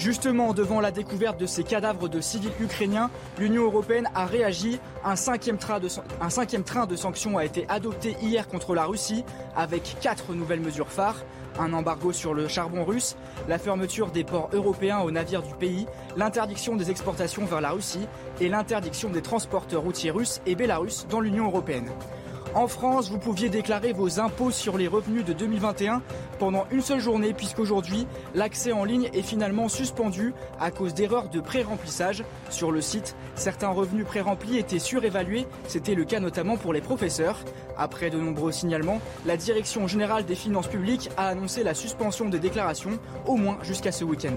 Speaker 20: Justement, devant la découverte de ces cadavres de civils ukrainiens, l'Union européenne a réagi. Un cinquième, train de, sanctions a été adopté hier contre la Russie, avec quatre nouvelles mesures phares. Un embargo sur le charbon russe, la fermeture des ports européens aux navires du pays, l'interdiction des exportations vers la Russie et l'interdiction des transporteurs routiers russes et bélarusses dans l'Union européenne. En France, vous pouviez déclarer vos impôts sur les revenus de 2021 pendant une seule journée puisqu'aujourd'hui, l'accès en ligne est finalement suspendu à cause d'erreurs de pré-remplissage. Sur le site, certains revenus pré-remplis étaient surévalués, c'était le cas notamment pour les professeurs. Après de nombreux signalements, la Direction générale des finances publiques a annoncé la suspension des déclarations, au moins jusqu'à ce week-end.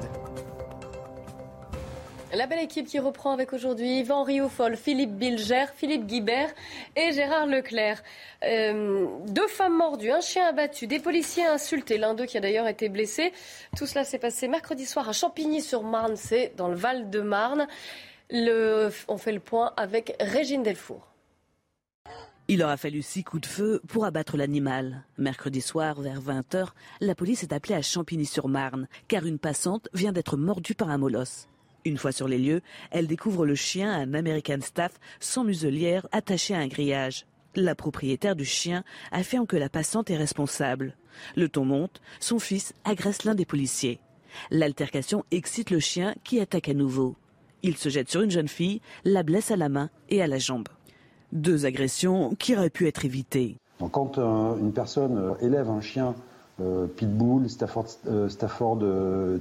Speaker 12: La belle équipe qui reprend avec aujourd'hui Yvan Rioufol, Philippe Bilger, Philippe Guibert et Gérard Leclerc. Euh, deux femmes mordues, un chien abattu, des policiers insultés, l'un d'eux qui a d'ailleurs été blessé. Tout cela s'est passé mercredi soir à Champigny-sur-Marne, c'est dans le Val-de-Marne. on fait le point avec Régine Delfour.
Speaker 21: Il aura fallu six coups de feu pour abattre l'animal. Mercredi soir, vers 20h, la police est appelée à Champigny-sur-Marne, car une passante vient d'être mordue par un molosse. Une fois sur les lieux, elle découvre le chien, un American Staff, sans muselière, attaché à un grillage. La propriétaire du chien affirme que la passante est responsable. Le ton monte, son fils agresse l'un des policiers. L'altercation excite le chien qui attaque à nouveau. Il se jette sur une jeune fille, la blesse à la main et à la jambe. Deux agressions qui auraient pu être évitées.
Speaker 22: quand euh, une personne euh, élève un chien pitbull, Stafford, Stafford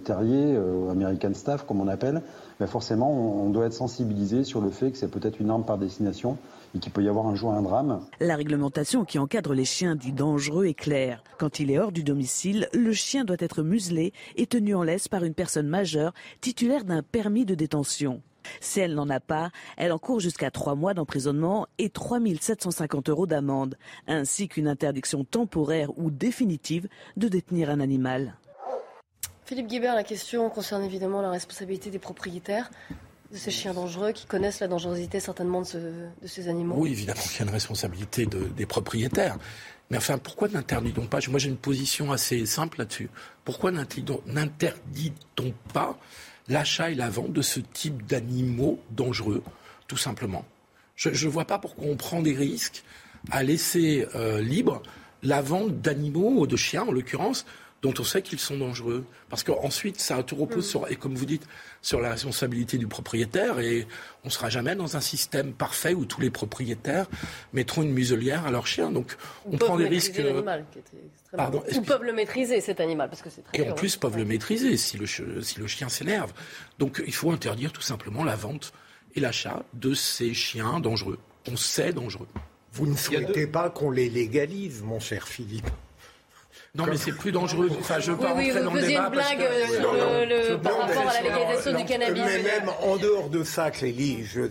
Speaker 22: Terrier, American Staff comme on appelle, ben forcément on, doit être sensibilisé sur le fait que c'est peut-être une arme par destination et qu'il peut y avoir un jour un drame.
Speaker 21: La réglementation qui encadre les chiens dits dangereux est claire. Quand il est hors du domicile, le chien doit être muselé et tenu en laisse par une personne majeure titulaire d'un permis de détention. Si elle n'en a pas, elle encourt jusqu'à trois mois d'emprisonnement et 3 750 euros d'amende, ainsi qu'une interdiction temporaire ou définitive de détenir un animal.
Speaker 12: Philippe Guibert, la question concerne évidemment la responsabilité des propriétaires de ces chiens dangereux qui connaissent la dangerosité certainement de, ces animaux.
Speaker 17: Oui, évidemment qu'il y a une responsabilité des propriétaires. Mais enfin, pourquoi n'interdit-on pas? Moi, j'ai une position assez simple là-dessus. Pourquoi n'interdit-on pas l'achat et la vente de ce type d'animaux dangereux, tout simplement. Je ne vois pas pourquoi on prend des risques à laisser euh, libre la vente d'animaux, de chiens en l'occurrence, dont on sait qu'ils sont dangereux. Parce qu'ensuite, ça tout repose sur, et comme vous dites, sur la responsabilité du propriétaire. Et on ne sera jamais dans un système parfait où tous les propriétaires mettront une muselière à leur chien. Donc, on prend des risques.
Speaker 12: Pardon, Ou peuvent le maîtriser, cet animal, parce que c'est
Speaker 17: Et en plus, peuvent le maîtriser si le, si le chien s'énerve. Donc, il faut interdire tout simplement la vente et l'achat de ces chiens dangereux. On sait dangereux.
Speaker 13: Vous ne souhaitez pas qu'on les légalise, mon cher Philippe
Speaker 17: non, mais c'est plus dangereux. Enfin, je veux pas
Speaker 12: oui,
Speaker 17: rentrer
Speaker 12: dans
Speaker 17: le
Speaker 12: débat. une blague le, par rapport à la légalisation du cannabis.
Speaker 13: Mais même en dehors de ça, Clélie, je,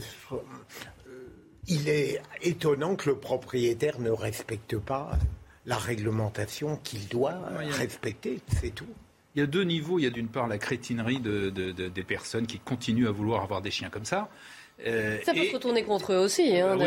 Speaker 13: il est étonnant que le propriétaire ne respecte pas la réglementation qu'il doit respecter, c'est tout.
Speaker 19: Il y a deux niveaux. Il y a d'une part la crétinerie de, des personnes qui continuent à vouloir avoir des chiens comme ça.
Speaker 12: Euh, ça peut se retourner contre eux aussi. Hein,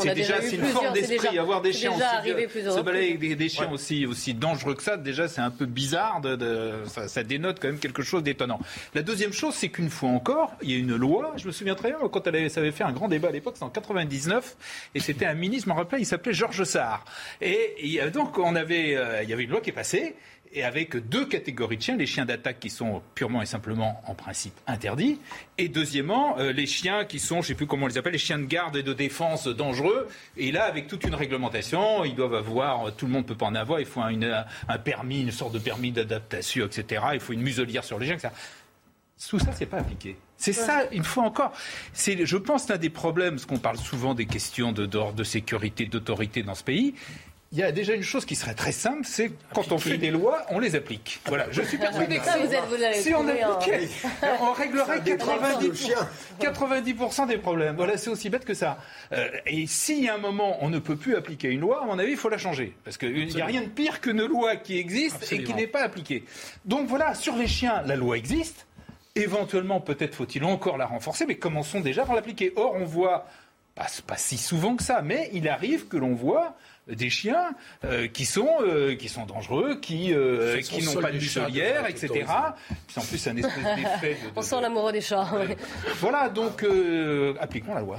Speaker 19: c'est déjà une forme d'esprit. Avoir des chiens aussi, se balader avec des, chiens aussi, aussi dangereux que ça, déjà c'est un peu bizarre. De, ça, dénote quand même quelque chose d'étonnant. La deuxième chose, c'est qu'une fois encore, il y a une loi. Je me souviens très bien quand elle avait, ça avait fait un grand débat à l'époque, c'était en 99, et c'était un ministre, je me rappelle, il s'appelait Georges Sarr. Et, et donc on avait, euh, il y avait une loi qui est passée et avec deux catégories de chiens, les chiens d'attaque qui sont purement et simplement en principe interdits, et deuxièmement euh, les chiens qui sont, je ne sais plus comment on les appelle, les chiens de garde et de défense dangereux, et là avec toute une réglementation, ils doivent avoir, tout le monde ne peut pas en avoir, il faut un, un permis, une sorte de permis d'adaptation, etc. Il faut une muselière sur les chiens, etc. Tout ça, c'est pas appliqué. C'est ça, une fois encore. C'est, je pense, l'un des problèmes, parce qu'on parle souvent des questions de, d'ordre de sécurité, d'autorité dans ce pays il y a déjà une chose qui serait très simple, c'est quand on fait des lois, on les applique. Voilà, je suis persuadé que si on appliquait, on réglerait 90%, 90 des problèmes. Voilà, c'est aussi bête que ça. Euh, et s'il y a un moment, on ne peut plus appliquer une loi, à mon avis, il faut la changer. Parce qu'il n'y a rien de pire qu'une loi qui existe et qui n'est pas appliquée. Donc voilà, sur les chiens, la loi existe. Éventuellement, peut-être faut-il encore la renforcer, mais commençons déjà par l'appliquer. Or, on voit, pas, pas si souvent que ça, mais il arrive que l'on voit des chiens euh, qui sont euh, qui sont dangereux, qui euh, qui n'ont pas de muselière, etc. C'est en plus un espèce d'effet.
Speaker 12: On sent l'amoureux des chats.
Speaker 19: Voilà, donc appliquons la loi.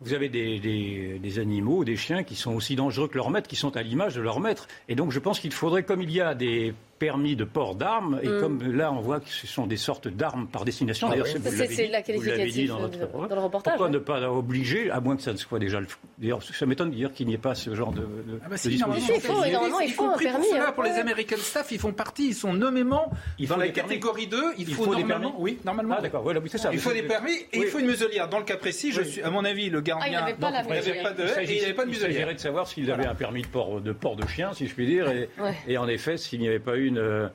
Speaker 18: Vous avez des, des, des, animaux, des chiens qui sont aussi dangereux que leur maître, qui sont à l'image de leur maître. Et donc je pense qu'il faudrait, comme il y a des permis de port d'armes. Et mm. comme là, on voit que ce sont des sortes d'armes par destination.
Speaker 12: Ah D'ailleurs, c'est la qualificative dans, notre, dans le reportage.
Speaker 18: Pourquoi ne pas obliger, à moins que ça ne soit déjà le. D'ailleurs, ça m'étonne de dire qu'il n'y ait pas ce genre de, de,
Speaker 12: ah bah si, disposition. Il faut, normalement, il faut un permis. Pour,
Speaker 19: hein. pour les American Staff, ils font partie, ils sont nommément dans la catégorie 2. Il, faut, des permis. Oui, normalement.
Speaker 18: Ah d'accord, c'est ça.
Speaker 19: Il faut des permis et il faut une muselière. Dans le cas précis, je suis, à mon avis, le gardien.
Speaker 12: il n'avait pas
Speaker 19: de Il n'avait pas de muselière. Il
Speaker 18: s'agirait de savoir s'ils avaient un permis de port de chien, si je puis dire, et en effet, s'il n'y avait pas une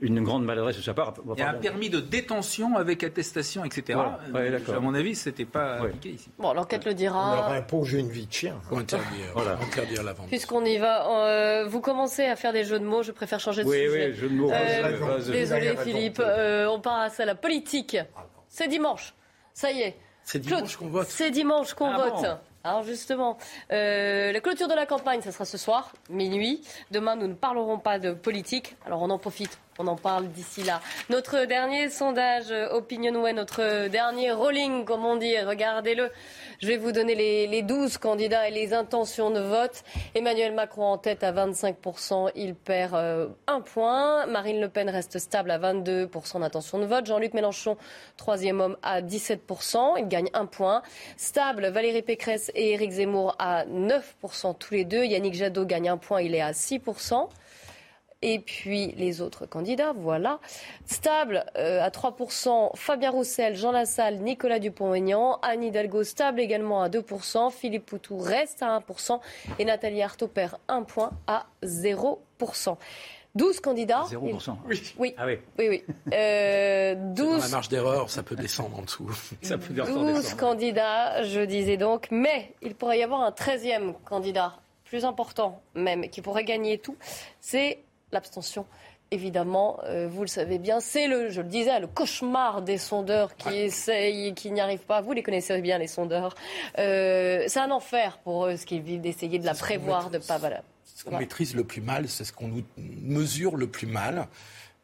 Speaker 18: une grande maladresse de sa part.
Speaker 19: Il y a un permis de détention avec attestation, etc. Euh, à mon avis, ce n'était pas appliqué ici.
Speaker 12: Bon, l'enquête le dira.
Speaker 13: On leur impose une vie de chien.
Speaker 17: Faut interdire, voilà. interdire la vente.
Speaker 12: Puisqu'on y va, euh, vous commencez à faire des jeux de mots, je préfère changer de
Speaker 18: oui,
Speaker 12: sujet.
Speaker 18: Oui, jeux de mots.
Speaker 12: Euh, désolé Philippe, euh, on passe à la politique. C'est dimanche, ça y est.
Speaker 17: C'est dimanche qu'on vote.
Speaker 12: C'est dimanche qu'on ah vote. Alors justement, euh, la clôture de la campagne, ça sera ce soir, minuit. Demain, nous ne parlerons pas de politique. Alors on en profite On en parle d'ici là. Notre dernier sondage OpinionWay, notre dernier rolling, comme on dit, regardez-le. Je vais vous donner les, les 12 candidats et les intentions de vote. Emmanuel Macron en tête à 25%, il perd euh, un point. Marine Le Pen reste stable à 22% d'intention de vote. Jean-Luc Mélenchon, troisième homme, à 17%, il gagne un point. Stable, Valérie Pécresse et Éric Zemmour à 9% tous les deux. Yannick Jadot gagne un point, il est à 6%. Et puis les autres candidats, voilà. Stable euh, à 3%, Fabien Roussel, Jean Lassalle, Nicolas Dupont-Aignan, Anne Hidalgo stable également à 2%, Philippe Poutou reste à 1% et Nathalie Arthaud perd 1 point à 0%. 12 candidats.
Speaker 18: 0%.
Speaker 12: Oui. Oui.
Speaker 18: Ah oui.
Speaker 12: Oui, oui. Euh, 12...
Speaker 17: Dans la marge d'erreur, ça peut descendre en dessous.
Speaker 18: ça peut bien
Speaker 12: 12 candidats, je disais donc. Mais il pourrait y avoir un 13e candidat, plus important même, qui pourrait gagner tout. C'est l'abstention. Évidemment, euh, vous le savez bien, c'est le, je le disais, le cauchemar des sondeurs qui essayent et qui n'y arrivent pas. Vous les connaissez bien, les sondeurs. Euh, c'est un enfer pour eux, ce qu'ils vivent, d'essayer de la prévoir, de pas. Voilà.
Speaker 17: Ce qu'on maîtrise le plus mal, c'est ce qu'on nous mesure le plus mal,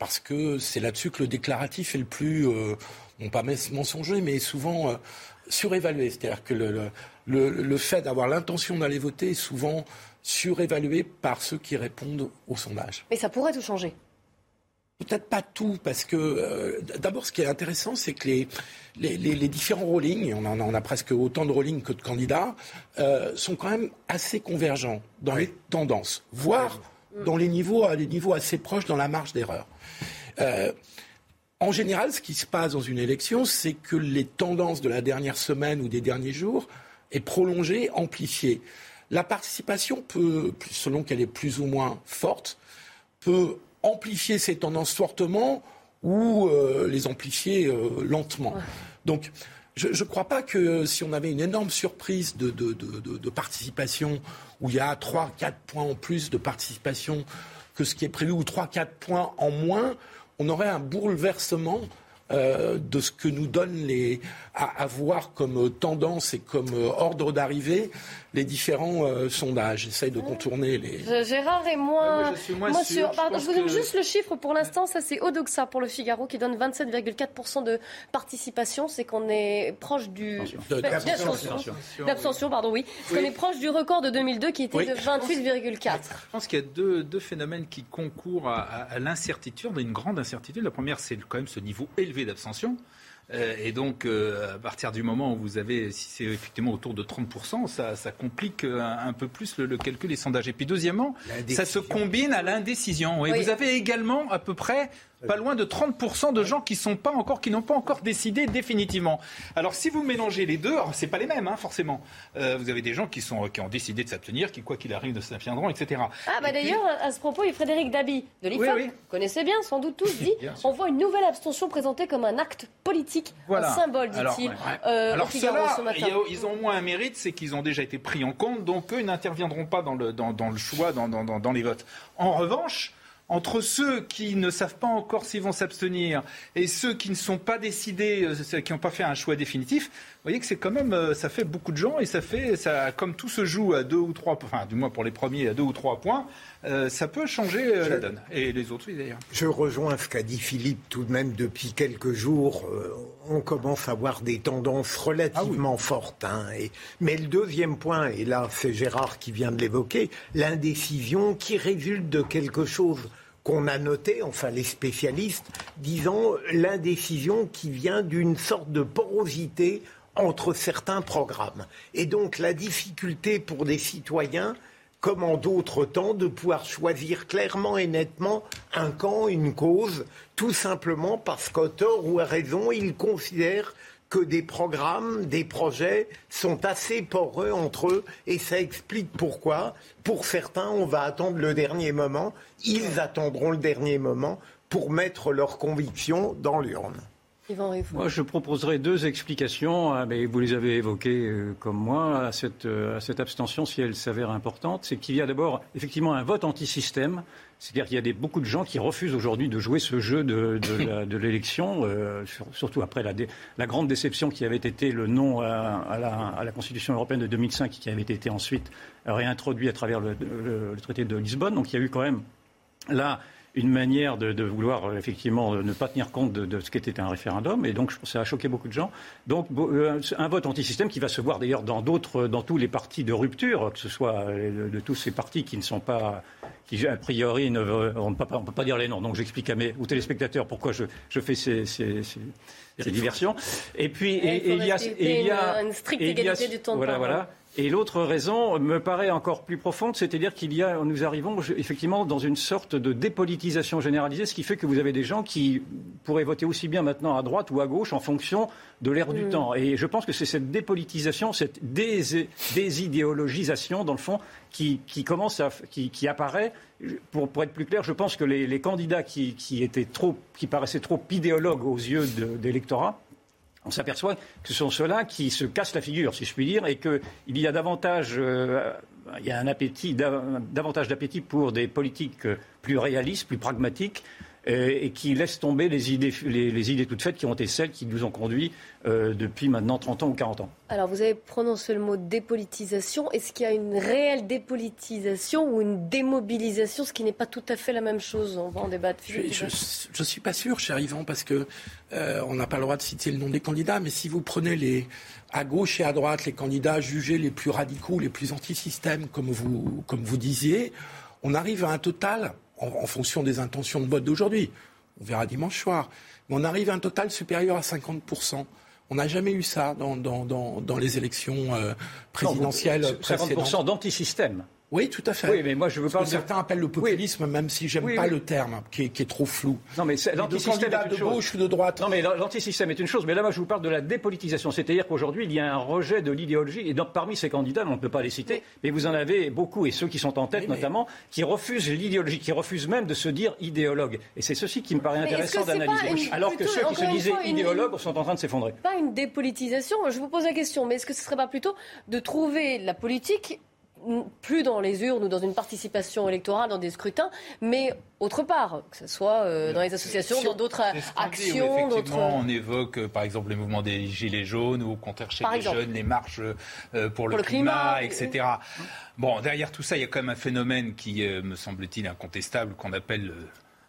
Speaker 17: parce que c'est là-dessus que le déclaratif est le plus, euh, non pas mensonger, mais souvent euh, surévalué. C'est-à-dire que le, le, le fait d'avoir l'intention d'aller voter est souvent surévalué par ceux qui répondent au sondage.
Speaker 12: Mais ça pourrait tout changer.
Speaker 17: Peut-être pas tout, parce que euh, d'abord, ce qui est intéressant, c'est que les, les, les, les différents rollings, on en a, on a, presque autant de rollings que de candidats, euh, sont quand même assez convergents dans oui. les tendances, voire oui. dans les niveaux, à des niveaux assez proches dans la marge d'erreur. Euh, en général, ce qui se passe dans une élection, c'est que les tendances de la dernière semaine ou des derniers jours est prolongée, amplifiée. La participation peut, selon qu'elle est plus ou moins forte, peut amplifier ces tendances fortement ou euh, les amplifier euh, lentement. Ouais. Donc, je ne crois pas que si on avait une énorme surprise de, de, de, de participation, où il y a 3-4 points en plus de participation que ce qui est prévu, ou 3-4 points en moins, on aurait un bouleversement euh, de ce que nous donnent les, à, à voir comme tendance et comme ordre d'arrivée les différents euh, sondages. J'essaye de contourner les.
Speaker 12: Gérard est moins, ouais, moi, moins sûr. Pardon, je, je vous donne que... juste le chiffre pour l'instant. Ça, c'est Odoxa pour le Figaro qui donne 27,4% de participation. C'est qu'on est proche du. D'abstention, pardon, oui. oui. qu'on est proche du record de 2002 qui était oui. de 28,4.
Speaker 19: Je pense qu'il y a deux, deux, phénomènes qui concourent à, à, à l'incertitude, une grande incertitude. La première, c'est quand même ce niveau élevé d'abstention. Euh, et donc, euh, à partir du moment où vous avez, si c'est effectivement autour de 30%, ça, ça complique un, un, peu plus le, le, calcul des sondages. Et puis, deuxièmement, ça se combine à l'indécision. Et oui. vous avez également à peu près pas loin de 30% de gens qui sont pas encore, qui n'ont pas encore décidé définitivement. Alors si vous mélangez les deux, c'est pas les mêmes hein, forcément. Euh, vous avez des gens qui sont qui ont décidé de s'abstenir, qui quoi qu'il arrive ne s'abstiendront, etc.
Speaker 12: Ah bah d'ailleurs puis... à ce propos, Frédéric Dabi de l'IFOP, oui, oui. vous connaissez bien, sans doute tous, dit on voit une nouvelle abstention présentée comme un acte politique, voilà. un symbole, dit-il.
Speaker 19: Alors, ouais. euh, Alors ceux-là, ils ont moins un mérite, c'est qu'ils ont déjà été pris en compte, donc eux n'interviendront pas dans le dans, dans le choix, dans, dans, dans les votes. En revanche entre ceux qui ne savent pas encore s'ils vont s'abstenir et ceux qui ne sont pas décidés, qui n'ont pas fait un choix définitif, voyez que c'est quand même, ça fait beaucoup de gens et ça fait, ça, comme tout se joue à deux ou trois, enfin du moins pour les premiers à deux ou trois points, euh, ça peut changer euh, la donne. Et les autres, oui d'ailleurs.
Speaker 13: Je rejoins ce qu'a dit Philippe tout de même depuis quelques jours. Euh, on commence à voir des tendances relativement ah oui. fortes. Hein, et, mais le deuxième point, et là c'est Gérard qui vient de l'évoquer, l'indécision qui résulte de quelque chose qu'on a noté, enfin les spécialistes, disant l'indécision qui vient d'une sorte de porosité entre certains programmes. Et donc la difficulté pour des citoyens, comme en d'autres temps, de pouvoir choisir clairement et nettement un camp, une cause, tout simplement parce qu'à tort ou à raison, ils considèrent que des programmes, des projets sont assez poreux entre eux et ça explique pourquoi, pour certains, on va attendre le dernier moment, ils attendront le dernier moment pour mettre leurs convictions dans l'urne.
Speaker 18: Moi, je proposerai deux explications, hein, mais vous les avez évoquées euh, comme moi, à cette, euh, à cette abstention, si elle s'avère importante. C'est qu'il y a d'abord effectivement un vote anti-système. C'est-à-dire qu'il y a des, beaucoup de gens qui refusent aujourd'hui de jouer ce jeu de, de l'élection, euh, sur, surtout après la, dé, la, grande déception qui avait été le non à, à, la, à, la, Constitution européenne de 2005, qui avait été ensuite réintroduit à travers le, le, le traité de Lisbonne. Donc il y a eu quand même là une manière de, vouloir euh, effectivement ne pas tenir compte de, ce qu'était un référendum. Et donc, je ça a choqué beaucoup de gens. Donc, euh, un vote anti-système qui va se voir d'ailleurs dans d'autres, dans tous les partis de rupture, que ce soit de tous ces partis qui ne sont pas qui a priori ne on ne peut pas, dire les noms. Donc j'explique à mes aux téléspectateurs pourquoi je, fais ces, diversions. Et puis il y a,
Speaker 12: il y a une, stricte égalité du temps de
Speaker 18: voilà,
Speaker 12: parole.
Speaker 18: Voilà. Et l'autre raison me paraît encore plus profonde, c'est-à-dire qu'il y a, nous arrivons effectivement dans une sorte de dépolitisation généralisée, ce qui fait que vous avez des gens qui pourraient voter aussi bien maintenant à droite ou à gauche en fonction de l'ère du mm. temps. Et je pense que c'est cette dépolitisation, cette désidéologisation, dans le fond, qui, commence à, qui, apparaît. Pour, être plus clair, je pense que les, candidats qui, étaient trop, qui paraissaient trop idéologues aux yeux de, l'électorat, on s'aperçoit que ce sont ceux-là qui se cassent la figure, si je puis dire, et qu'il y a davantage, euh, il y a un appétit, davantage d'appétit pour des politiques plus réalistes, plus pragmatiques, euh, et qui laissent tomber les idées, les, idées toutes faites qui ont été celles qui nous ont conduits euh, depuis maintenant 30 ans ou 40 ans.
Speaker 12: Alors vous avez prononcé le mot dépolitisation. Est-ce qu'il y a une réelle dépolitisation ou une démobilisation, ce qui n'est pas tout à fait la même chose? On va en débattre.
Speaker 17: Je ne suis pas sûr, cher Yvan, parce que euh, on n'a pas le droit de citer le nom des candidats, mais si vous prenez les, à gauche et à droite les candidats jugés les plus radicaux, les plus anti-système, comme vous, comme vous disiez, on arrive à un total en, fonction des intentions de vote d'aujourd'hui. On verra dimanche soir. Mais on arrive à un total supérieur à 50%. On n'a jamais eu ça dans, dans, les élections euh, présidentielles non, 50%
Speaker 18: d'antisystème.
Speaker 17: Oui, tout à fait.
Speaker 18: Oui, mais moi je veux pas.
Speaker 17: Certains appellent le populisme, même si j'aime pas le terme, qui est, trop flou.
Speaker 18: Non, mais l'antisystème
Speaker 17: est de gauche ou de droite.
Speaker 18: Non, mais l'antisystème est une chose. Mais là, moi, je vous parle de la dépolitisation. C'est-à-dire qu'aujourd'hui, il y a un rejet de l'idéologie. Et donc, parmi ces candidats, on ne peut pas les citer, mais vous en avez beaucoup, et ceux qui sont en tête notamment, qui refusent l'idéologie, qui refusent même de se dire idéologue. Et c'est ceci qui me paraît intéressant d'analyser. Alors que ceux qui se disaient idéologues sont en train de s'effondrer.
Speaker 12: Pas une dépolitisation. Je vous pose la question, mais est-ce que ce ne serait pas plutôt de trouver la politique plus dans les urnes ou dans une participation électorale, dans des scrutins, mais autre part, que ce soit euh, dans les associations, dans d'autres actions.
Speaker 19: effectivement, on évoque euh, par exemple les mouvements des Gilets jaunes ou au contraire chez les jeunes, les marches euh, pour, le, climat, etc. Bon, derrière tout ça, il y a quand même un phénomène qui, me semble-t-il, incontestable, qu'on appelle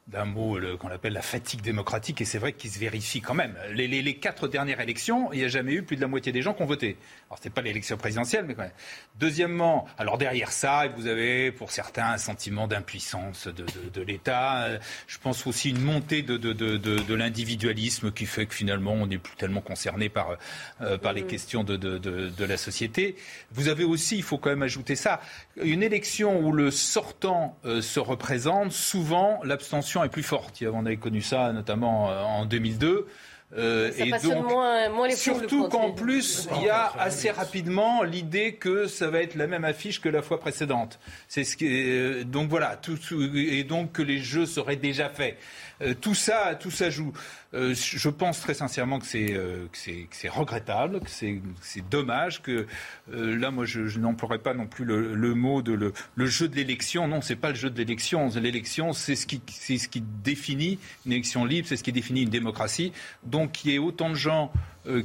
Speaker 19: d'un mot qu'on appelle la fatigue démocratique, et c'est vrai qu'il se vérifie quand même. Les, quatre dernières élections, il n'y a jamais eu plus de la moitié des gens qui ont voté. Alors, ce n'est pas l'élection présidentielle, mais quand même. Deuxièmement, alors derrière ça, vous avez pour certains un sentiment d'impuissance de, l'État. Je pense aussi une montée de, l'individualisme qui fait que finalement, on n'est plus tellement concerné par, euh, par les questions de, la société. Vous avez aussi, il faut quand même ajouter ça, une élection où le sortant euh, se représente, souvent l'abstention est plus forte. On avait connu ça notamment euh, en 2002.
Speaker 12: Euh, et donc, moins, les
Speaker 19: surtout qu'en plus, il y a assez rapidement l'idée que ça va être la même affiche que la fois précédente. C'est ce qui euh, donc voilà, tout, et donc que les jeux seraient déjà faits. Euh, tout ça, tout ça joue. Euh, je pense très sincèrement que c'est euh, regrettable, que c'est dommage, que là, moi, je, n'emploierai pas non plus le, mot de le, jeu de l'élection. Non, c'est pas le jeu de l'élection. L'élection, c'est ce qui c'est ce qui définit une élection libre, c'est ce qui définit une démocratie. Donc, qu'il y ait autant de gens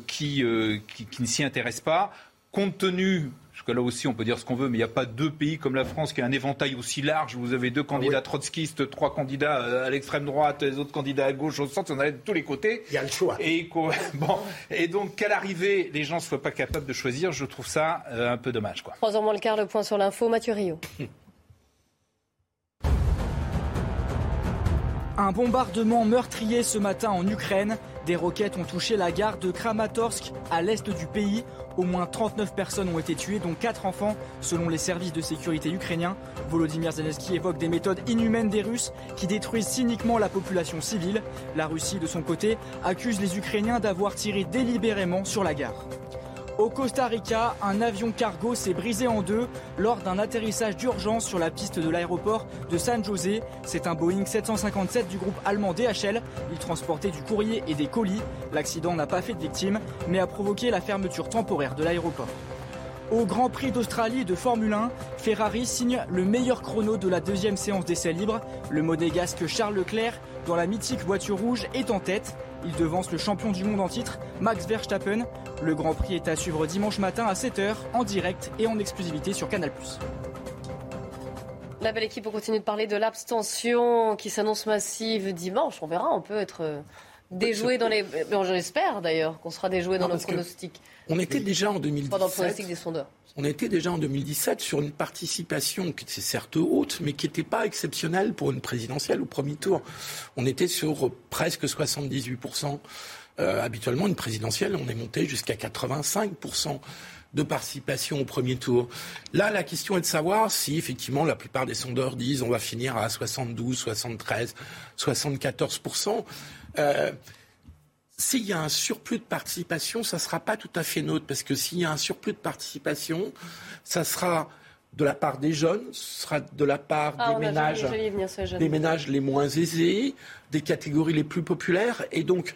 Speaker 19: qui, qui, qui ne s'y intéressent pas, compte tenu parce que là aussi, on peut dire ce qu'on veut, mais il n'y a pas deux pays comme la France qui a un éventail aussi large. Vous avez deux candidats ah trotskistes, trois candidats euh, à l'extrême droite, les autres candidats à gauche, au centre, on a de tous les côtés.
Speaker 17: Il y a le choix.
Speaker 19: Et, bon, et donc, qu'à l'arrivée, les gens ne soient pas capables de choisir, je trouve ça euh, un peu dommage. Quoi.
Speaker 12: Trois ans moins le quart, le point sur l'info, Mathieu Rio.
Speaker 20: Un bombardement meurtrier ce matin en Ukraine. Des roquettes ont touché la gare de Kramatorsk à l'est du pays. Au moins 39 personnes ont été tuées, dont 4 enfants, selon les services de sécurité ukrainiens. Volodymyr Zelensky évoque des méthodes inhumaines des Russes qui détruisent cyniquement la population civile. La Russie, de son côté, accuse les Ukrainiens d'avoir tiré délibérément sur la gare. Au Costa Rica, un avion cargo s'est brisé en deux lors d'un atterrissage d'urgence sur la piste de l'aéroport de San José. C'est un Boeing 757 du groupe allemand DHL. Il transportait du courrier et des colis. L'accident n'a pas fait de victimes, mais a provoqué la fermeture temporaire de l'aéroport. Au Grand Prix d'Australie de Formule 1, Ferrari signe le meilleur chrono de la deuxième séance d'essai libre. Le monégasque Charles Leclerc, dans la mythique voiture rouge, est en tête. Il devance le champion du monde en titre, Max Verstappen. Le Grand Prix est à suivre dimanche matin à 7h en direct et en exclusivité sur Canal+.
Speaker 12: La belle équipe, on continue de parler de l'abstention qui s'annonce massive dimanche. On verra, on peut être déjoué dans les. J'espère d'ailleurs qu'on sera déjoué dans nos pronostics.
Speaker 17: On était déjà en 2017.
Speaker 12: Pendant le pronostic des sondeurs.
Speaker 17: On était déjà en 2017 sur une participation qui était certes haute, mais qui n'était pas exceptionnelle pour une présidentielle au premier tour. On était sur presque 78%. Euh, habituellement, une présidentielle, on est monté jusqu'à 85% de participation au premier tour. Là, la question est de savoir si, effectivement, la plupart des sondeurs disent on va finir à 72, 73, 74%. Euh, s'il y a un surplus de participation, ça ne sera pas tout à fait neutre, parce que s'il y a un surplus de participation, ça sera de la part des jeunes, ce sera de la part
Speaker 12: ah,
Speaker 17: des, ménages, des ménages les moins aisés, des catégories les plus populaires. Et donc,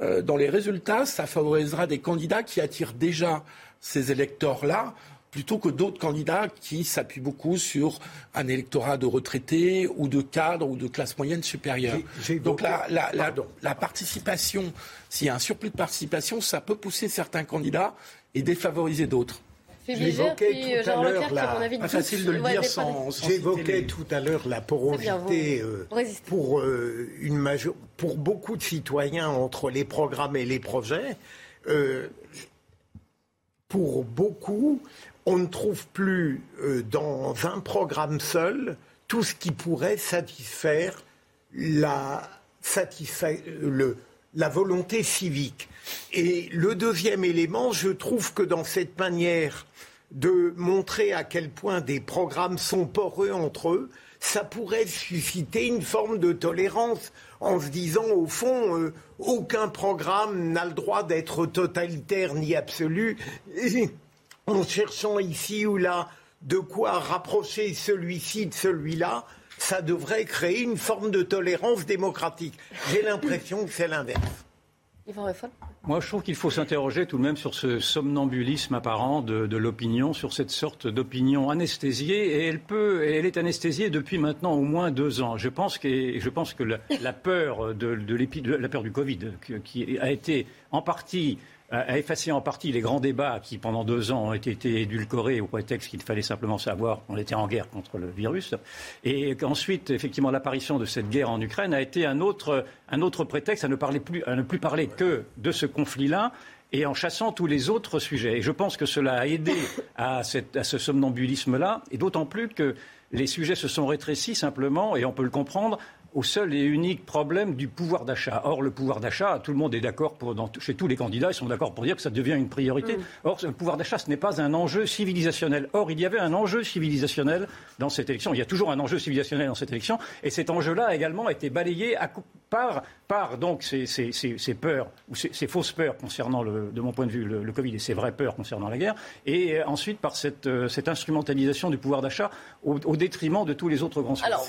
Speaker 17: euh, dans les résultats, ça favorisera des candidats qui attirent déjà ces électeurs-là plutôt que d'autres candidats qui s'appuient beaucoup sur un électorat de retraités ou de cadres ou de classe moyenne supérieure. Donc la, la, la, la participation, s'il y a un surplus de participation, ça peut pousser certains candidats et défavoriser d'autres.
Speaker 13: J'évoquais tout à l'heure
Speaker 17: la... facile de le dire sans,
Speaker 13: J'évoquais tout à l'heure la porosité euh, pour euh, une major... pour beaucoup de citoyens entre les programmes et les projets. Euh, pour beaucoup, on ne trouve plus euh, dans un programme seul tout ce qui pourrait satisfaire la, la volonté civique. Et le deuxième élément, je trouve que dans cette manière de montrer à quel point des programmes sont poreux entre eux, ça pourrait susciter une forme de tolérance en se disant, au fond, euh, aucun programme n'a le droit d'être totalitaire ni absolu en cherchant ici ou là de quoi rapprocher celui-ci de celui-là, ça devrait créer une forme de tolérance démocratique. J'ai l'impression que c'est l'inverse.
Speaker 18: Moi, je trouve qu'il faut s'interroger tout de même sur ce somnambulisme apparent de, l'opinion, sur cette sorte d'opinion anesthésiée. Et elle peut, elle est anesthésiée depuis maintenant au moins deux ans. Je pense que, je pense que la, peur de, de la peur du Covid, qui a été en partie a effacé en partie les grands débats qui, pendant deux ans, ont été, édulcorés au prétexte qu'il fallait simplement savoir qu'on était en guerre contre le virus. Et qu'ensuite, effectivement, l'apparition de cette guerre en Ukraine a été un autre, un autre prétexte à ne, parler plus, à ne plus parler que de ce conflit-là et en chassant tous les autres sujets. Et je pense que cela a aidé à, cette, à ce somnambulisme-là, et d'autant plus que les sujets se sont rétrécis simplement, et on peut le comprendre, au seul et unique problème du pouvoir d'achat. Or, le pouvoir d'achat, tout le monde est d'accord, chez tous les candidats, ils sont d'accord pour dire que ça devient une priorité. Mm. Or, le pouvoir d'achat, ce n'est pas un enjeu civilisationnel. Or, il y avait un enjeu civilisationnel dans cette élection. Il y a toujours un enjeu civilisationnel dans cette élection. Et cet enjeu-là a également été balayé par, par donc ces, peurs, ou ces, fausses peurs concernant, le, de mon point de vue, le, Covid et ces vraies peurs concernant la guerre. Et euh, ensuite, par cette, euh, cette instrumentalisation du pouvoir d'achat au, détriment de tous les autres grands sujets.
Speaker 12: Alors,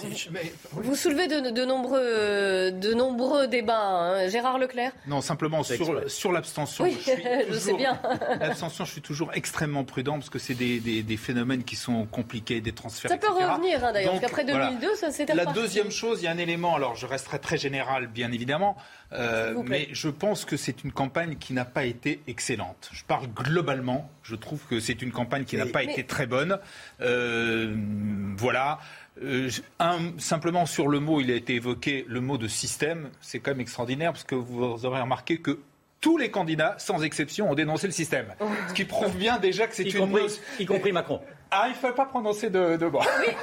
Speaker 12: vous soulevez de de, nombreux, de nombreux débats. Hein. Gérard Leclerc
Speaker 19: Non, simplement sur, sur l'abstention.
Speaker 12: Oui, je, sais bien.
Speaker 19: L'abstention, je suis toujours extrêmement prudent parce que c'est des, des, phénomènes qui sont compliqués, des transferts.
Speaker 12: Ça peut revenir hein, d'ailleurs, parce qu'après 2002, ça s'est
Speaker 19: La deuxième chose, il y a un élément, alors je resterai très général, bien évidemment, euh, mais je pense que c'est une campagne qui n'a pas été excellente. Je parle globalement, je trouve que c'est une campagne qui n'a pas été très bonne. Euh, voilà. Euh, un, simplement sur le mot, il a été évoqué le mot de système. C'est quand même extraordinaire parce que vous aurez remarqué que tous les candidats, sans exception, ont dénoncé le système. Ce qui prouve bien déjà que c'est une...
Speaker 18: Compris, y compris Macron.
Speaker 19: Ah, il ne faut pas prononcer de, de moi.
Speaker 12: Oui,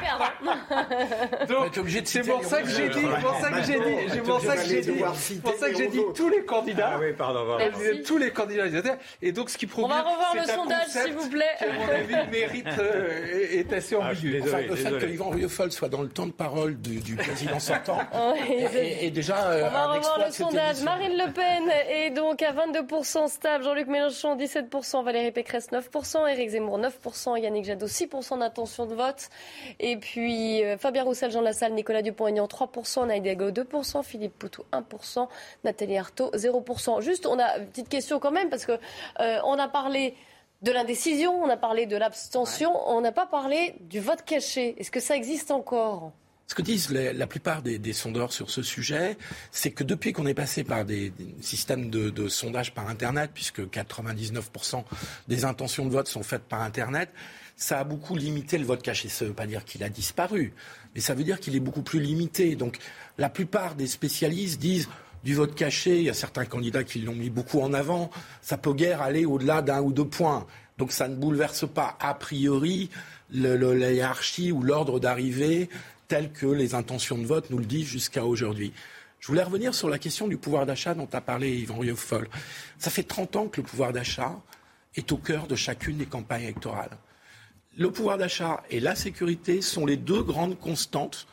Speaker 12: perdre.
Speaker 19: Hein. Donc, c'est pour ça que j'ai dit, pour ça que j'ai dit, c'est pour ça que j'ai dit, pour ça que j'ai dit tous les candidats.
Speaker 18: Ah oui, pardon.
Speaker 19: Tous les candidats. Et donc, ce qui prouve
Speaker 12: On va revoir le sondage, s'il vous plaît.
Speaker 19: Qui, à mon avis, mérite euh, est assez ah, ambigu.
Speaker 17: Enfin, le fait que Yvan Rieufol soit dans le temps de parole du, président sortant et, déjà.
Speaker 12: Euh, On va revoir le sondage. Marine Le Pen est donc à 22% stable, Jean-Luc Mélenchon 17%, Valérie Pécresse 9%, Éric Zemmour 9%. Yannick Jadot 6% d'intention de vote. Et puis euh, Fabien Roussel, Jean Lassalle, Nicolas Dupont-Aignan 3%, Naïda 2%, Philippe Poutou 1%, Nathalie Arthaud 0%. Juste, on a une petite question quand même, parce que euh, on a parlé de l'indécision, on a parlé de l'abstention, on n'a pas parlé du vote caché. Est-ce que ça existe encore?
Speaker 17: Ce que disent la plupart des, sondeurs sur ce sujet, c'est que depuis qu'on est passé par des, systèmes de, sondage par Internet, puisque 99% des intentions de vote sont faites par Internet, ça a beaucoup limité le vote caché. Ça ne veut pas dire qu'il a disparu, mais ça veut dire qu'il est beaucoup plus limité. Donc la plupart des spécialistes disent du vote caché, il y a certains candidats qui l'ont mis beaucoup en avant, ça peut guère aller au-delà d'un ou deux points. Donc ça ne bouleverse pas a priori la hiérarchie ou l'ordre d'arrivée tel que les intentions de vote nous le disent jusqu'à aujourd'hui. Je voulais revenir sur la question du pouvoir d'achat dont a parlé Yvan Rieufol. Ça fait 30 ans que le pouvoir d'achat est au cœur de chacune des campagnes électorales. Le pouvoir d'achat et la sécurité sont les deux grandes constantes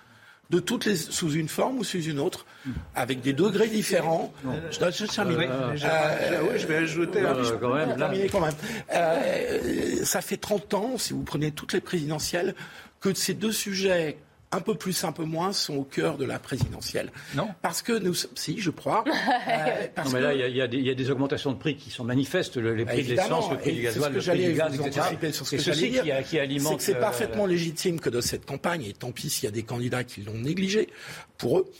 Speaker 17: de toutes les sous une forme ou sous une autre, avec des degrés différents. Je dois juste terminer.
Speaker 19: Euh, je vais ajouter.
Speaker 17: Euh, quand même, terminer quand même. Euh, ça fait 30 ans, si vous prenez toutes les présidentielles, que ces deux sujets un peu plus, un peu moins, sont au cœur de la présidentielle.
Speaker 19: Non.
Speaker 17: Parce que nous, si, je crois.
Speaker 18: Euh, non, mais là, il y, y, a des augmentations de prix qui sont manifestes, le, les prix de l'essence, le prix du gasoil, le prix du gaz, etc.
Speaker 17: C'est ceci qui, qui alimente. C'est parfaitement légitime que dans cette campagne, et tant pis s'il y a des candidats qui l'ont négligé, pour eux,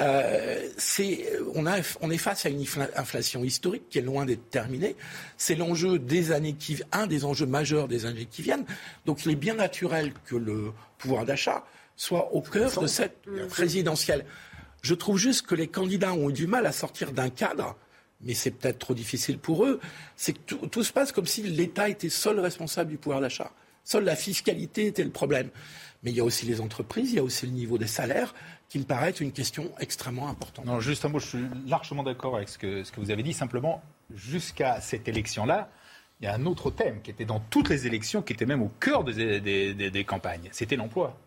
Speaker 17: euh, c'est, on, a, on est face à une inflation historique qui est loin d'être terminée. C'est l'enjeu des années qui, un des enjeux majeurs des années qui viennent. Donc, il est bien naturel que le pouvoir d'achat soit au cœur de cette présidentielle. Je trouve juste que les candidats ont eu du mal à sortir d'un cadre, mais c'est peut-être trop difficile pour eux. C'est que tout, tout, se passe comme si l'État était seul responsable du pouvoir d'achat. Seule la fiscalité était le problème. Mais il y a aussi les entreprises, il y a aussi le niveau des salaires, qui me paraît une question extrêmement importante.
Speaker 19: Non, juste un mot, je suis largement d'accord avec ce que, ce que vous avez dit. Simplement, jusqu'à cette élection-là, il y a un autre thème qui était dans toutes les élections, qui était même au cœur des, des, des, des campagnes. C'était l'emploi.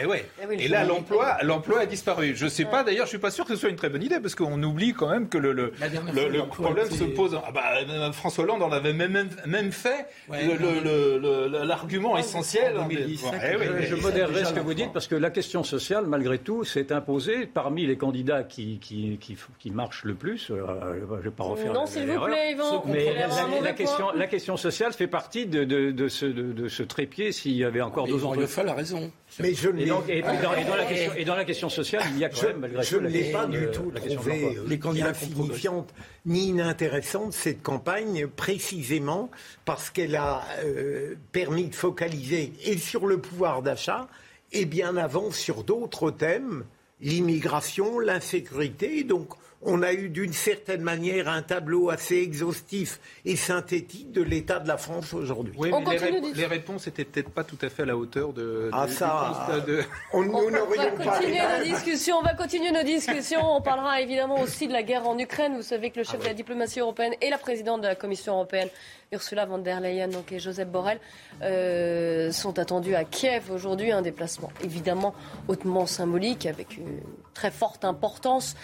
Speaker 19: Eh ouais. Eh oui, et là, l'emploi, l'emploi a disparu. Je sais pas. D'ailleurs, je suis pas sûr que ce soit une très bonne idée parce qu'on oublie quand même que le, le, le, problème se pose. Ah bah, euh, François Hollande en avait même, même fait l'argument essentiel.
Speaker 18: En 2017, eh oui, je, je modérerai ce que vous dites parce que la question sociale, malgré tout, s'est imposée parmi les candidats qui, qui, qui, qui marchent le plus. Euh, je vais pas refaire.
Speaker 12: Non, s'il vous plaît, Yvan.
Speaker 18: Mais la, la, la, question, la question sociale fait partie de, de, de ce, de, de ce trépied s'il y avait encore deux ans.
Speaker 17: Il a raison.
Speaker 18: Mais je et, donc, et, dans, et, dans la question, et dans la question sociale, il y a quand même, malgré
Speaker 13: je
Speaker 18: tout,
Speaker 13: ne l'ai pas du tout trouvé
Speaker 17: les candidats
Speaker 13: insignifiante ni inintéressante, cette campagne, précisément parce qu'elle a euh, permis de focaliser et sur le pouvoir d'achat et bien avant sur d'autres thèmes, l'immigration, l'insécurité. Donc, on a eu d'une certaine manière un tableau assez exhaustif et synthétique de l'état de la France aujourd'hui.
Speaker 19: Oui, mais les, rép les, réponses n'étaient peut-être pas tout à fait à la hauteur de.
Speaker 13: Ah,
Speaker 19: de,
Speaker 13: ça.
Speaker 19: De...
Speaker 13: On, on,
Speaker 12: va continuer nos discussions. On va continuer nos discussions. On parlera évidemment aussi de la guerre en Ukraine. Vous savez que le chef ah ouais. de la diplomatie européenne et la présidente de la Commission européenne Ursula von der Leyen donc, et Joseph Borrell euh, sont attendus à Kiev aujourd'hui. Un déplacement évidemment hautement symbolique avec une très forte importance.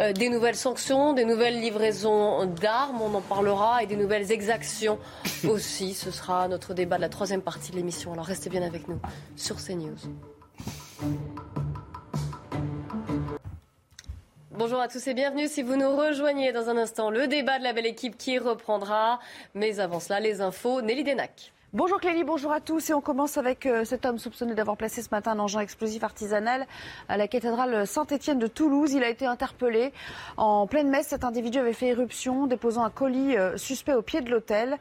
Speaker 12: Euh, des nouvelles sanctions, des nouvelles livraisons d'armes, on en parlera, et des nouvelles exactions aussi. Ce sera notre débat de la troisième partie de l'émission. Alors restez bien avec nous sur CNews. Bonjour à tous et bienvenue. Si vous nous rejoignez dans un instant, le débat de la belle équipe qui reprendra. Mais avant cela, les infos, Nelly Denac.
Speaker 1: Bonjour Clélie, bonjour à tous. Et on commence avec euh, cet homme soupçonné d'avoir placé ce matin un engin explosif artisanal à la cathédrale Saint-Étienne de Toulouse. Il a été interpellé en pleine messe. Cet individu avait fait éruption, déposant un colis euh, suspect au pied de l'hôtel.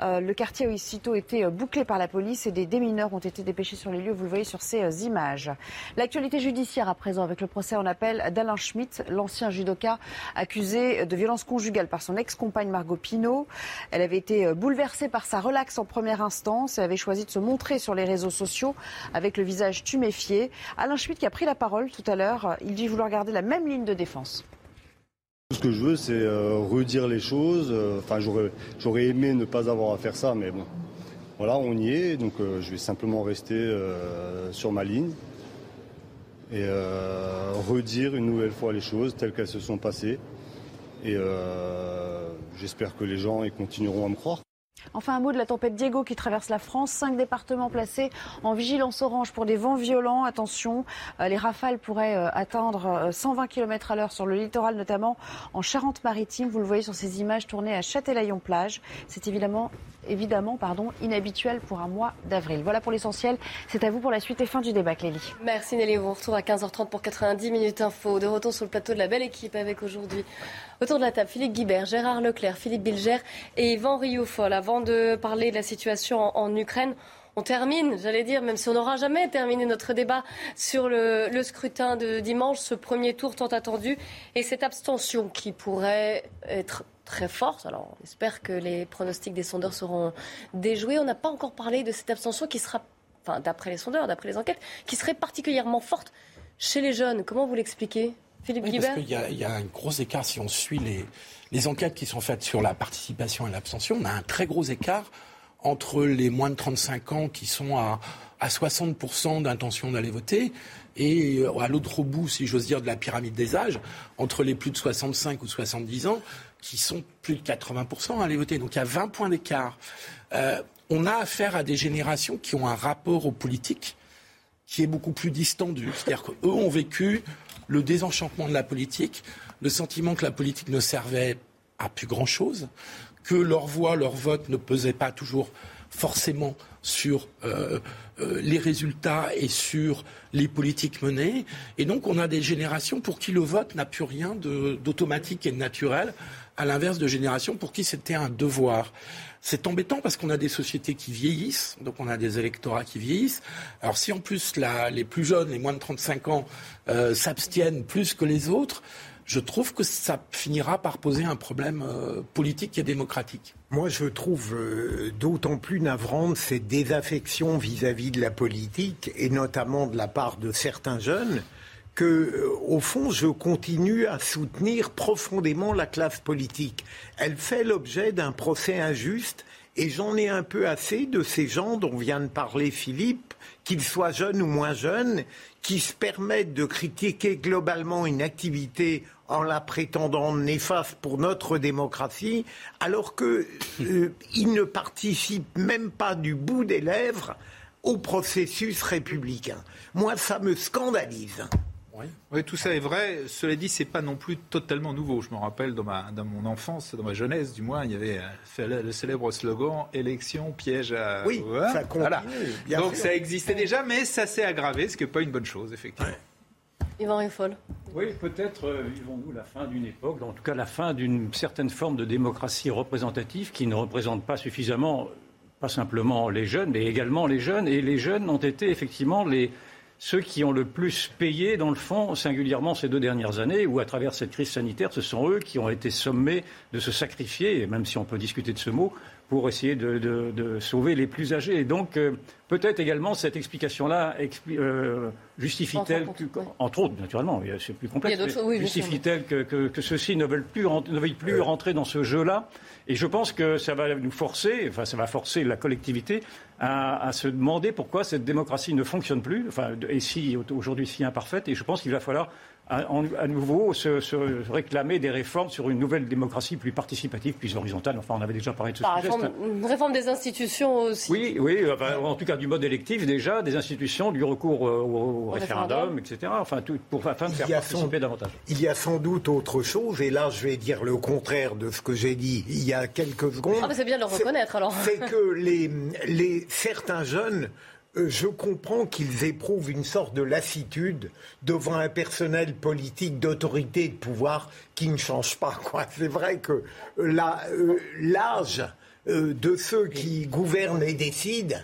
Speaker 1: Euh, le quartier a aussitôt été bouclé par la police et des démineurs ont été dépêchés sur les lieux. Vous le voyez sur ces images. L'actualité judiciaire à présent avec le procès en appel d'Alain Schmitt, l'ancien judoka accusé de violence conjugale par son ex-compagne Margot Pinault. Elle avait été bouleversée par sa relaxe en première instance et avait choisi de se montrer sur les réseaux sociaux avec le visage tuméfié. Alain Schmitt qui a pris la parole tout à l'heure, il dit vouloir garder la même ligne de défense.
Speaker 23: Ce que je veux, c'est euh, redire les choses. Enfin, euh, j'aurais aimé ne pas avoir à faire ça, mais bon. Voilà, on y est, donc euh, je vais simplement rester euh, sur ma ligne et euh, redire une nouvelle fois les choses telles qu'elles se sont passées. Et j'espère que les gens ils continueront à me croire.
Speaker 1: Enfin, un mot de la tempête Diego qui traverse la France. Cinq départements placés en vigilance orange pour des vents violents. Attention, euh, les rafales pourraient euh, atteindre 120 km à l'heure sur le littoral, notamment en Charente-Maritime. Vous le voyez sur ces images tournées à Châtelaillon-Plage. C'est évidemment, évidemment pardon, inhabituel pour un mois d'avril. Voilà pour l'essentiel. C'est à vous pour la suite et fin du débat, Clélie.
Speaker 12: Merci Nelly. On vous retrouve à 15h30 pour 90 minutes info. De retour sur le plateau de la belle équipe avec aujourd'hui autour de la table Philippe Guibert, Gérard Leclerc, Philippe Bilger et Yvan Rioufol. Avant de parler de la situation en, Ukraine, on termine, j'allais dire, même si on n'aura jamais terminé notre débat sur le, le, scrutin de dimanche, ce premier tour tant attendu, et cette abstention qui pourrait être très forte. Alors, on espère que les pronostics des sondeurs seront déjoués. On n'a pas encore parlé de cette abstention qui sera, enfin, d'après les sondeurs, d'après les enquêtes, qui serait particulièrement forte chez les jeunes. Comment vous l'expliquez Philippe
Speaker 17: oui,
Speaker 12: Guibert?
Speaker 17: Parce qu'il y, y, a un gros écart si on suit les, les enquêtes qui sont faites sur la participation et l'abstention. On a un très gros écart entre les moins de 35 ans qui sont à, à 60% d'intention d'aller voter et euh, à l'autre bout, si j'ose dire, de la pyramide des âges, entre les plus de 65 ou 70 ans qui sont plus de 80% à aller voter. Donc il y a 20 points d'écart. Euh, on a affaire à des générations qui ont un rapport aux politiques qui est beaucoup plus distendu. C'est-à-dire qu'eux ont vécu le désenchantement de la politique, le sentiment que la politique ne servait à plus grand-chose, que leur voix, leur vote ne pesait pas toujours forcément sur euh, euh, les résultats et sur les politiques menées. Et donc on a des générations pour qui le vote n'a plus rien d'automatique et de naturel, à l'inverse de générations pour qui c'était un devoir. C'est embêtant parce qu'on a des sociétés qui vieillissent, donc on a des électorats qui vieillissent. Alors si en plus les plus jeunes, les moins de 35 ans, euh, s'abstiennent plus que les autres, je trouve que ça finira par poser un problème euh, politique et démocratique.
Speaker 13: Moi, je trouve euh, d'autant plus navrante cette désaffection vis-à-vis de la politique, et notamment de la part de certains jeunes, que, euh, au fond, je continue à soutenir profondément la classe politique. Elle fait l'objet d'un procès injuste, et j'en ai un peu assez de ces gens dont vient de parler Philippe, qu'ils soient jeunes ou moins jeunes, qui se permettent de critiquer globalement une activité en la prétendant néfaste pour notre démocratie, alors qu'ils euh, ne participent même pas du bout des lèvres au processus républicain. Moi, ça me scandalise.
Speaker 19: Oui. oui, tout ça est vrai. Cela dit, c'est pas non plus totalement nouveau. Je me rappelle dans, ma, dans mon enfance, dans ma jeunesse, du moins, il y avait le célèbre slogan "élection piège à".
Speaker 13: Oui,
Speaker 19: voilà.
Speaker 13: ça continue.
Speaker 19: Voilà. Donc sûr. ça existait déjà, mais ça s'est aggravé, ce qui n'est pas une bonne chose, effectivement.
Speaker 12: Ouais. Yvan Riffol.
Speaker 18: Oui, peut-être euh, vivons-nous la fin d'une époque, en tout cas la fin d'une certaine forme de démocratie représentative qui ne représente pas suffisamment, pas simplement les jeunes, mais également les jeunes. Et les jeunes ont été effectivement les, ceux qui ont le plus payé, dans le fond, singulièrement ces deux dernières années, où à travers cette crise sanitaire, ce sont eux qui ont été sommés de se sacrifier, même si on peut discuter de ce mot, pour essayer de, de, de sauver les plus âgés. Et donc, euh, peut-être également cette explication-là euh, justifie-t-elle,
Speaker 12: entre,
Speaker 18: autres, naturellement, c'est plus complexe, oui, justifie-t-elle que, que, que ceux-ci ne veulent plus, ne veulent plus rentrer dans ce jeu-là? Et je pense que ça va nous forcer, enfin, ça va forcer la collectivité à, se demander pourquoi cette démocratie ne fonctionne plus, enfin, et si aujourd'hui si imparfaite. Et je pense qu'il va falloir à, à nouveau se, se, réclamer des réformes sur une nouvelle démocratie plus participative, plus horizontale. Enfin, on avait déjà parlé de ce
Speaker 12: Par
Speaker 18: sujet.
Speaker 12: Réforme, une réforme des institutions aussi.
Speaker 18: Oui, oui, enfin, en tout cas du mode électif déjà, des institutions, du recours au, au, au référendum, référendum, etc. Enfin, tout, pour afin de faire participer
Speaker 13: sans,
Speaker 18: davantage.
Speaker 13: Il y a sans doute autre chose, et là je vais dire le contraire de ce que j'ai dit il y a quelques secondes.
Speaker 12: Ah, mais c'est bien de le reconnaître alors.
Speaker 13: C'est que les, les, certains jeunes je comprends qu'ils éprouvent une sorte de lassitude devant un personnel politique d'autorité et de pouvoir qui ne change pas. C'est vrai que l'âge euh, de ceux qui gouvernent et décident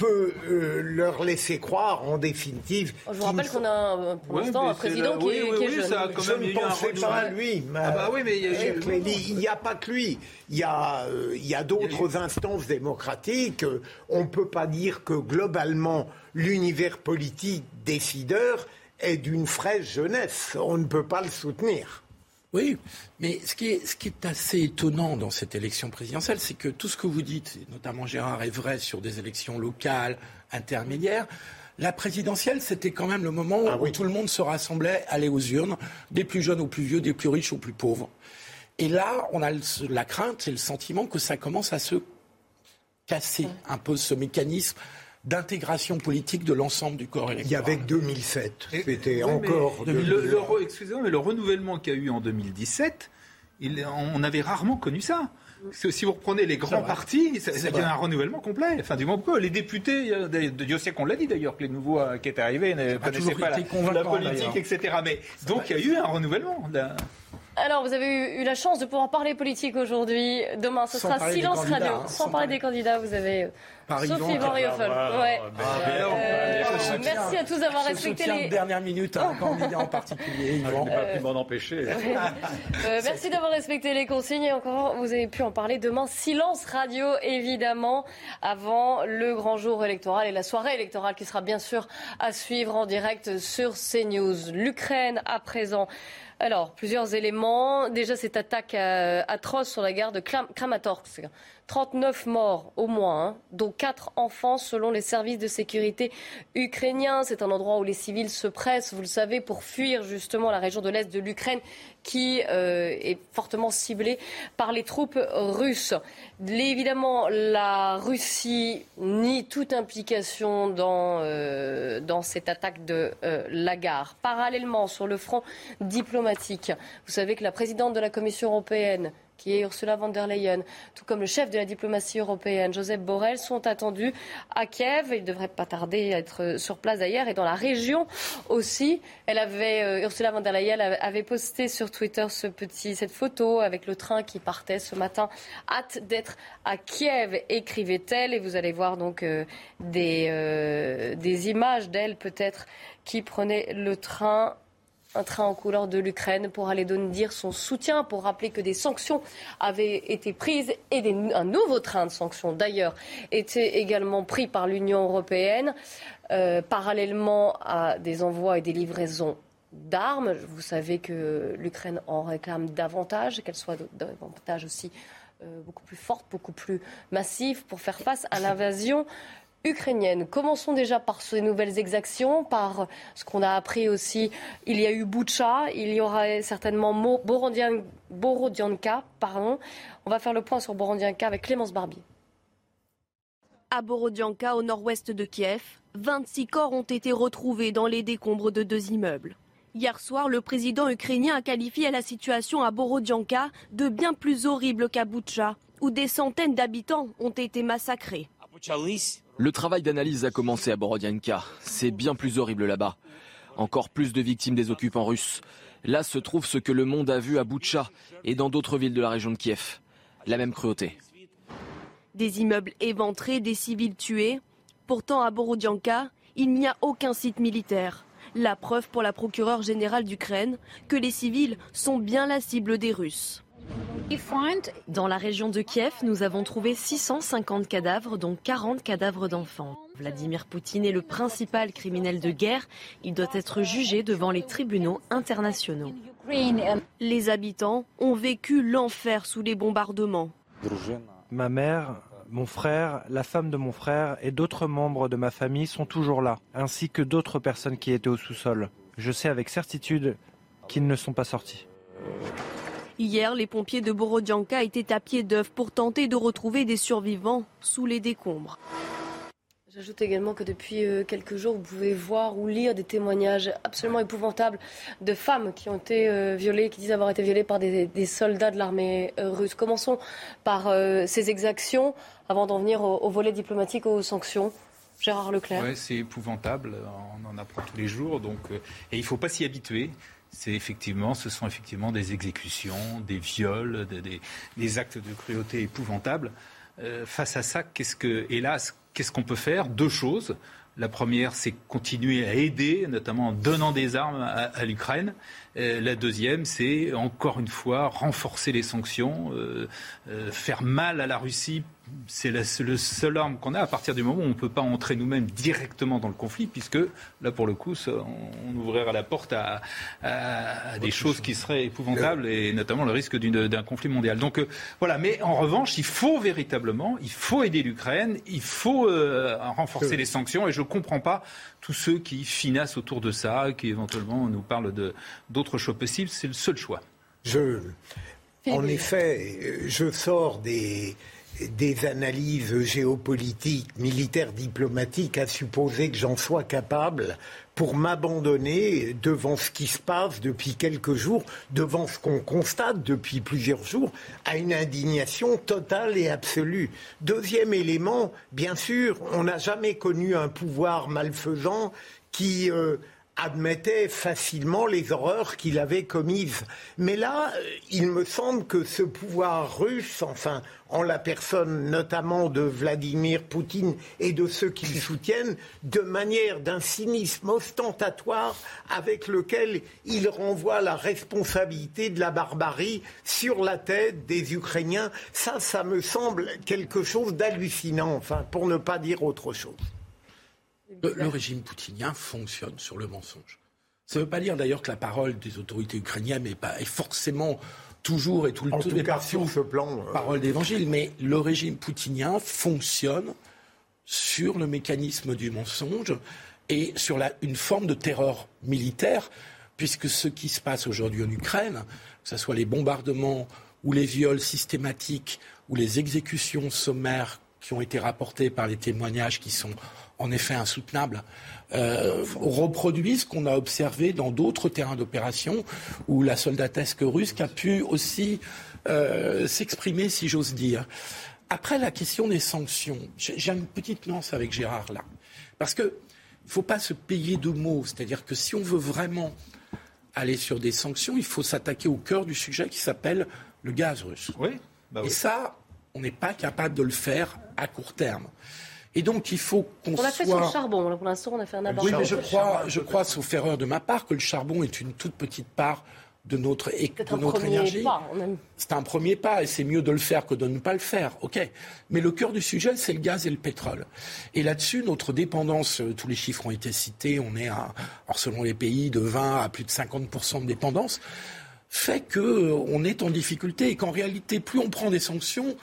Speaker 13: peut euh, leur laisser croire, en définitive.
Speaker 12: Je vous rappelle qu'on a pour
Speaker 19: oui,
Speaker 12: l'instant un président qui,
Speaker 19: oui,
Speaker 12: est,
Speaker 19: oui,
Speaker 12: qui est
Speaker 19: oui,
Speaker 12: jeune.
Speaker 19: Ça a quand
Speaker 13: je ne pensais pas à lui. Mais,
Speaker 19: ah bah oui, mais il
Speaker 13: n'y a, a, pas que lui. Il y a, euh, il y a d'autres instances démocratiques. On ne peut pas dire que globalement l'univers politique décideur est d'une fraîche jeunesse. On ne peut pas le soutenir.
Speaker 17: Oui, mais ce qui, est, ce qui est assez étonnant dans cette élection présidentielle, c'est que tout ce que vous dites, notamment Gérard, est vrai sur des élections locales, intermédiaires. La présidentielle, c'était quand même le moment ah, où oui. tout le monde se rassemblait, allait aux urnes, des plus jeunes aux plus vieux, des plus riches aux plus pauvres. Et là, on a la crainte et le sentiment que ça commence à se casser un peu ce mécanisme d'intégration politique de l'ensemble du corps électoral.
Speaker 13: Il y avait que 2007. C'était oui, encore.
Speaker 19: Le, le, le, excusez-moi, mais le renouvellement qu'il y a eu en 2017, il, on avait rarement connu ça. Si vous reprenez les grands partis, il y a un renouvellement complet. Enfin, du moment que les députés, Dieu sait qu'on l'a dit d'ailleurs, que les nouveaux qui étaient arrivés ne connaissaient pas la, la, politique, etc. Mais donc il y a eu un renouvellement. Là.
Speaker 12: Alors, vous avez eu, la chance de pouvoir parler politique aujourd'hui. Demain, ce sera silence radio. Hein. sans, parler des candidats, vous avez Sophie Van Ouais. merci à tous d'avoir respecté les.
Speaker 17: dernière minute à un candidat en particulier.
Speaker 18: On pas pu m'en empêcher.
Speaker 12: Euh, merci d'avoir respecté les consignes et encore, vous avez pu en parler demain. Silence radio, évidemment, avant le grand jour électoral et la soirée électorale qui sera bien sûr à suivre en direct sur CNews. L'Ukraine à présent. Alors, plusieurs éléments. Déjà, cette attaque euh, atroce sur la gare de Kramatorsk. 39 morts au moins, hein, dont 4 enfants selon les services de sécurité ukrainiens. C'est un endroit où les civils se pressent, vous le savez, pour fuir justement la région de l'Est de l'Ukraine qui euh, est fortement ciblée par les troupes russes. Évidemment, la Russie nie toute implication dans, euh, cette attaque de euh, la gare. Parallèlement, sur le front diplomatique, vous savez que la présidente de la Commission européenne, qui est Ursula von der Leyen, tout comme le chef de la diplomatie européenne, Joseph Borrell, sont attendus à Kiev. Il ne devrait pas tarder à être sur place d'ailleurs et dans la région aussi. Euh, Ursula von der Leyen avait posté sur Twitter cette photo avec le train qui partait ce matin. Hâte d'être à Kiev, écrivait-elle. Et vous allez voir donc euh, des, euh, des images d'elle peut-être qui prenait le train un train en couleur de l'Ukraine pour aller donner son soutien, pour rappeler que des sanctions avaient été prises et un nouveau train de sanctions d'ailleurs était également pris par l'Union européenne, euh, parallèlement à des envois et des livraisons d'armes. Vous savez que l'Ukraine en réclame davantage, qu'elle soit davantage aussi euh, beaucoup plus forte, beaucoup plus massive pour faire face à l'invasion ukrainienne. Commençons déjà par ces nouvelles exactions, par ce qu'on a appris aussi. Il y a eu Boucha, il y aura certainement Borodianka. Pardon. On va faire le point sur Borodianka avec Clémence Barbier.
Speaker 2: À Borodianka, au nord-ouest de Kiev, 26 corps ont été retrouvés dans les décombres de deux immeubles. Hier soir, le président ukrainien a qualifié la situation à Borodianka de bien plus horrible qu'à Boucha, où des centaines d'habitants ont été massacrés.
Speaker 3: Le travail d'analyse a commencé à Borodianka. C'est bien plus horrible là-bas. Encore plus de victimes des occupants russes. Là se trouve ce que le monde a vu à Boutcha et dans d'autres villes de la région de Kiev. La même cruauté.
Speaker 2: Des immeubles éventrés, des civils tués. Pourtant, à Borodianka, il n'y a aucun site militaire. La preuve pour la procureure générale d'Ukraine que les civils sont bien la cible des Russes. Dans la région de Kiev, nous avons trouvé 650 cadavres, dont 40 cadavres d'enfants. Vladimir Poutine est le principal criminel de guerre. Il doit être jugé devant les tribunaux internationaux. Les habitants ont vécu l'enfer sous les bombardements.
Speaker 4: Ma mère, mon frère, la femme de mon frère et d'autres membres de ma famille sont toujours là, ainsi que d'autres personnes qui étaient au sous-sol. Je sais avec certitude qu'ils ne sont pas sortis.
Speaker 2: Hier, les pompiers de Borodianka étaient à pied d'œuf pour tenter de retrouver des survivants sous les décombres.
Speaker 12: J'ajoute également que depuis euh, quelques jours, vous pouvez voir ou lire des témoignages absolument épouvantables de femmes qui ont été euh, violées, qui disent avoir été violées par des, soldats de l'armée euh, russe. Commençons par ces exactions avant d'en venir au, volet diplomatique, aux sanctions. Gérard Leclerc.
Speaker 19: Oui, c'est épouvantable. On en apprend tous les jours. Donc, et il ne faut pas s'y habituer c'est effectivement, ce sont effectivement des exécutions, des viols, des, actes de cruauté épouvantables. Euh, face à ça, qu'est-ce que, hélas, qu'est-ce qu'on peut faire? Deux choses. La première, c'est continuer à aider, notamment en donnant des armes à, l'Ukraine. Euh, la deuxième, c'est encore une fois renforcer les sanctions, euh, faire mal à la Russie c'est le seul arme qu'on a à partir du moment où on ne peut pas entrer nous-mêmes directement dans le conflit, puisque là, pour le coup, on ouvrirait la porte à, des choses qui seraient épouvantables, et notamment le risque d'un conflit mondial. Donc euh, voilà, mais en revanche, il faut véritablement, il faut aider l'Ukraine, il faut euh, renforcer les sanctions, et je ne comprends pas tous ceux qui financent autour de ça, qui éventuellement nous parlent d'autres choix possibles. C'est le seul choix.
Speaker 13: Je, en effet, je sors des des analyses géopolitiques, militaires, diplomatiques, à supposer que j'en sois capable pour m'abandonner devant ce qui se passe depuis quelques jours, devant ce qu'on constate depuis plusieurs jours, à une indignation totale et absolue. Deuxième élément, bien sûr, on n'a jamais connu un pouvoir malfaisant qui euh, admettait facilement les horreurs qu'il avait commises. Mais là, euh, il me semble que ce pouvoir russe, enfin, en la personne notamment de Vladimir Poutine et de ceux qui le soutiennent, de manière d'un cynisme ostentatoire avec lequel il renvoie la responsabilité de la barbarie sur la tête des Ukrainiens. Ça, ça me semble quelque chose d'hallucinant, enfin, pour ne pas dire autre chose.
Speaker 17: Le, régime poutinien fonctionne sur le mensonge. Ça ne veut pas dire d'ailleurs que la parole des autorités ukrainiennes n'est pas est forcément toujours et tout le
Speaker 13: temps tout cas, sur ce plan,
Speaker 17: euh, parole d'évangile, mais le régime poutinien fonctionne sur le mécanisme du mensonge et sur la, une forme de terreur militaire, puisque ce qui se passe aujourd'hui en Ukraine, que ce soit les bombardements ou les viols systématiques ou les exécutions sommaires qui ont été rapportés par les témoignages qui sont en effet insoutenables, euh, reproduisent ce qu'on a observé dans d'autres terrains d'opération où la soldatesque russe a pu aussi euh, s'exprimer, si j'ose dire. Après la question des sanctions, j'ai une petite nuance avec Gérard là. Parce qu'il ne faut pas se payer de mots. C'est-à-dire que si on veut vraiment aller sur des sanctions, il faut s'attaquer au cœur du sujet qui s'appelle le gaz russe.
Speaker 19: Oui, bah
Speaker 17: Et ça, on n'est pas capable de le faire à court terme. Et donc, il faut qu'on soit...
Speaker 12: On l'a fait sur le charbon. Pour l'instant, on a fait un abordage.
Speaker 17: Oui, mais je crois, je crois, sauf erreur de ma part, que le charbon est une toute petite part de notre, de notre énergie. C'est un premier pas et c'est mieux de le faire que de ne pas le faire. OK. Mais le cœur du sujet, c'est le gaz et le pétrole. Et là-dessus, notre dépendance, euh, tous les chiffres ont été cités, on est à, selon les pays, de 20 à plus de 50% de dépendance, fait qu'on euh, est en difficulté et qu'en réalité, plus on prend des sanctions,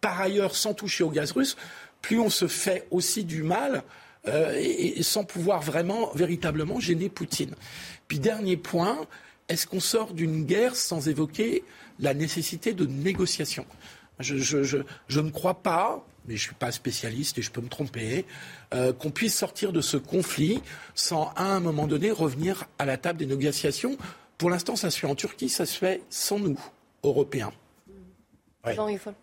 Speaker 17: par ailleurs, sans toucher au gaz russe, plus on se fait aussi du mal euh, et, sans pouvoir vraiment, véritablement gêner Poutine. Puis dernier point, est-ce qu'on sort d'une guerre sans évoquer la nécessité de négociation? Je, ne crois pas, mais je ne suis pas spécialiste et je peux me tromper, euh, qu'on puisse sortir de ce conflit sans, à un moment donné, revenir à la table des négociations. Pour l'instant, ça se fait en Turquie, ça se fait sans nous, Européens.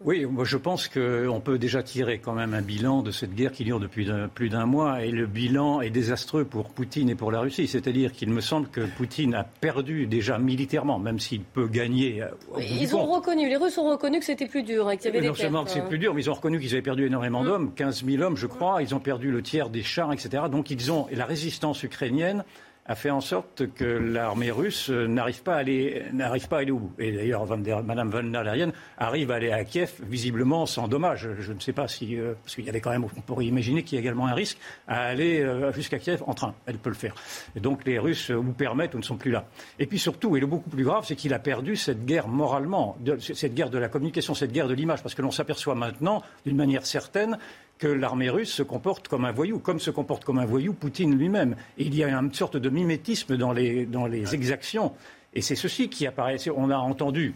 Speaker 18: Oui, moi je pense qu'on peut déjà tirer quand même un bilan de cette guerre qui dure depuis plus d'un mois et le bilan est désastreux pour Poutine et pour la Russie. C'est-à-dire qu'il me semble que Poutine a perdu déjà militairement, même s'il peut gagner.
Speaker 12: Euh, ils ont reconnu, les Russes ont reconnu que c'était plus dur, hein, qu'il y avait
Speaker 18: Non seulement que c'est plus dur, mais ils ont reconnu qu'ils avaient perdu énormément mm. d'hommes, 15 000 hommes je crois, ils ont perdu le tiers des chars, etc. Donc ils ont, et la résistance ukrainienne a fait en sorte que l'armée russe n'arrive pas à aller, n'arrive pas à aller. Et d'ailleurs, Madame von der Leyen arrive à aller à Kiev visiblement sans dommage. Je ne sais pas si, euh, parce qu'il y avait quand même, on pourrait imaginer qu'il y a également un risque à aller euh, jusqu'à Kiev en train. Elle peut le faire. Et donc les Russes vous permettent ou ne sont plus là. Et puis surtout, et le beaucoup plus grave, c'est qu'il a perdu cette guerre moralement, cette guerre de la communication, cette guerre de l'image, parce que l'on s'aperçoit maintenant, d'une manière certaine, que l'armée russe se comporte comme un voyou, comme se comporte comme un voyou Poutine lui-même. il y a une sorte de mimétisme dans les, dans les exactions. Et c'est ceci qui apparaît. On a entendu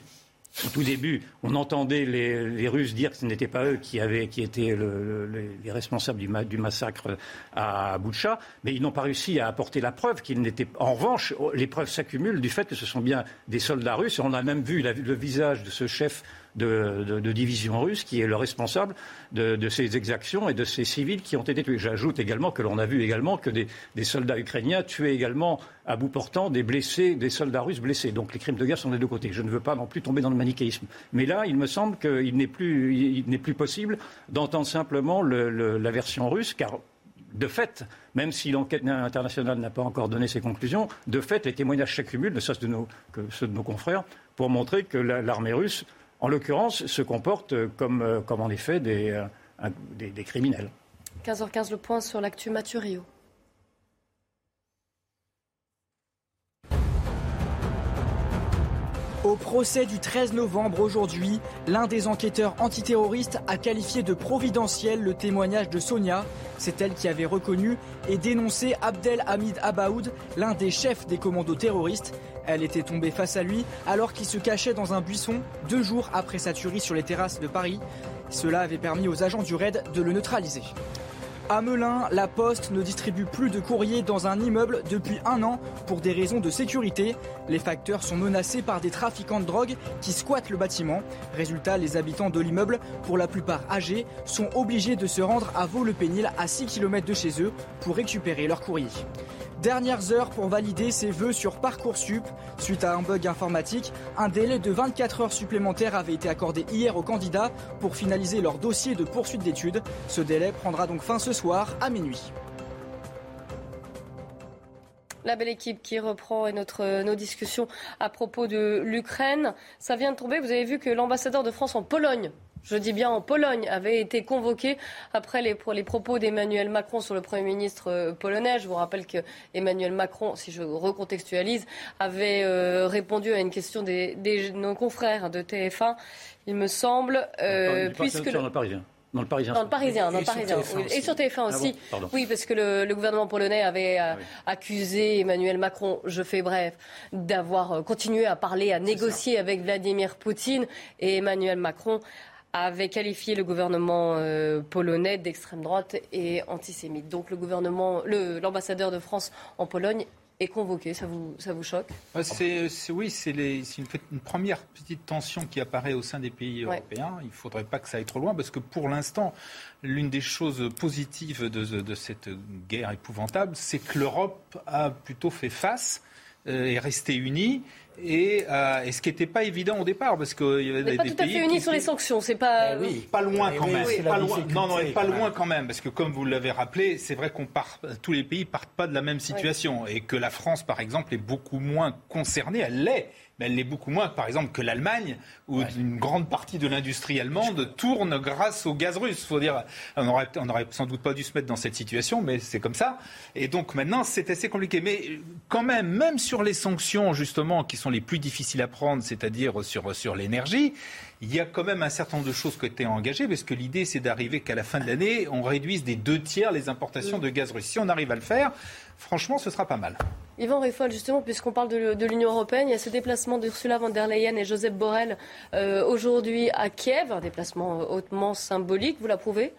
Speaker 18: au tout début, on entendait les, Russes dire que ce n'était pas eux qui, avaient, qui étaient les responsables du, massacre à Boucha, mais ils n'ont pas réussi à apporter la preuve qu'ils n'étaient. En revanche, les preuves s'accumulent du fait que ce sont bien des soldats russes. on a même vu le visage de ce chef de, division russe qui est le responsable de, ces exactions et de ces civils qui ont été tués. J'ajoute également que l'on a vu également que des, soldats ukrainiens tuaient également à bout portant des blessés, des soldats russes blessés. Donc les crimes de guerre sont des deux côtés. Je ne veux pas non plus tomber dans le manichéisme. Mais là, il me semble qu'il n'est plus, plus, possible d'entendre simplement la version russe, car de fait, même si l'enquête internationale n'a pas encore donné ses conclusions, de fait, les témoignages s'accumulent, ne serait-ce que ceux de nos confrères, pour montrer que l'armée russe en l'occurrence, se comportent comme, euh, comme en effet des, euh, des, des criminels.
Speaker 12: 15h15, le point sur l'actu Mathurio.
Speaker 20: Au procès du 13 novembre aujourd'hui, l'un des enquêteurs antiterroristes a qualifié de providentiel le témoignage de Sonia. C'est elle qui avait reconnu et dénoncé Abdel Hamid Abaoud, l'un des chefs des commandos terroristes. Elle était tombée face à lui alors qu'il se cachait dans un buisson deux jours après sa tuerie sur les terrasses de Paris. Cela avait permis aux agents du raid de le neutraliser. À Melun, la Poste ne distribue plus de courrier dans un immeuble depuis un an pour des raisons de sécurité. Les facteurs sont menacés par des trafiquants de drogue qui squattent le bâtiment. Résultat, les habitants de l'immeuble, pour la plupart âgés, sont obligés de se rendre à Vaux-le-Pénil à 6 km de chez eux pour récupérer leur courrier. Dernières heures pour valider ses vœux sur Parcoursup. Suite à un bug informatique, un délai de 24 heures supplémentaires avait été accordé hier aux candidats pour finaliser leur dossier de poursuite d'études. Ce délai prendra donc fin ce soir à minuit.
Speaker 12: La belle équipe qui reprend nos discussions à propos de l'Ukraine. Ça vient de tomber. Vous avez vu que l'ambassadeur de France en Pologne je dis bien en Pologne, avait été convoqué après les, les propos d'Emmanuel Macron sur le Premier ministre euh, polonais. Je vous rappelle que Emmanuel Macron, si je recontextualise, avait euh, répondu à une question des, des nos confrères de TF1, il me semble,
Speaker 18: euh, puisque... le... Dans le Parisien.
Speaker 12: Dans le Parisien, dans le Parisien. Et sur TF1 aussi.
Speaker 18: Ah
Speaker 12: oui, parce que le, le, gouvernement polonais avait
Speaker 18: ah
Speaker 12: accusé Emmanuel Macron, je fais bref, d'avoir continué à parler, à négocier avec Vladimir Poutine. Et Emmanuel Macron avait qualifié le gouvernement euh, polonais d'extrême droite et antisémite. Donc le gouvernement, l'ambassadeur de France en Pologne est convoqué. Ça vous, ça vous choque?
Speaker 19: C'est, Oui, c'est, une, une, première petite tension qui apparaît au sein des pays européens. Il ne faudrait pas que ça aille trop loin parce que pour l'instant, l'une des choses positives de, de cette guerre épouvantable, c'est que l'Europe a plutôt fait face euh, est restée unie euh, et, ce qui n'était pas évident au départ, parce qu'il y avait des,
Speaker 12: pas
Speaker 19: tout
Speaker 12: à fait unis sur les sanctions, c'est pas.
Speaker 19: Eh oui, pas loin quand même. pas loin. Non, non, pas loin quand même, parce que comme vous l'avez rappelé, c'est vrai qu'on part, tous les pays partent pas de la même situation, et que la France, par exemple, est beaucoup moins concernée. Elle l'est, mais elle l'est beaucoup moins, par exemple, que l'Allemagne, où une grande partie de l'industrie allemande tourne grâce au gaz russe. Faut dire, on aurait, on aurait sans doute pas dû se mettre dans cette situation, mais c'est comme ça. Et donc maintenant, c'est assez compliqué. Mais quand même, même sur les sanctions, justement, qui sont les plus difficiles à prendre, c'est-à-dire sur, sur l'énergie, il y a quand même un certain nombre de choses qui ont été engagées, parce que l'idée, c'est d'arriver qu'à la fin de l'année, on réduise des deux tiers les importations de gaz russe. Si on arrive à le faire, franchement, ce sera pas mal.
Speaker 12: Yvan Riffol, justement, puisqu'on parle de, l'Union européenne, il y a ce déplacement d'Ursula von der Leyen et Joseph Borrell euh, aujourd'hui à Kiev, un déplacement hautement symbolique. Vous l'approuvez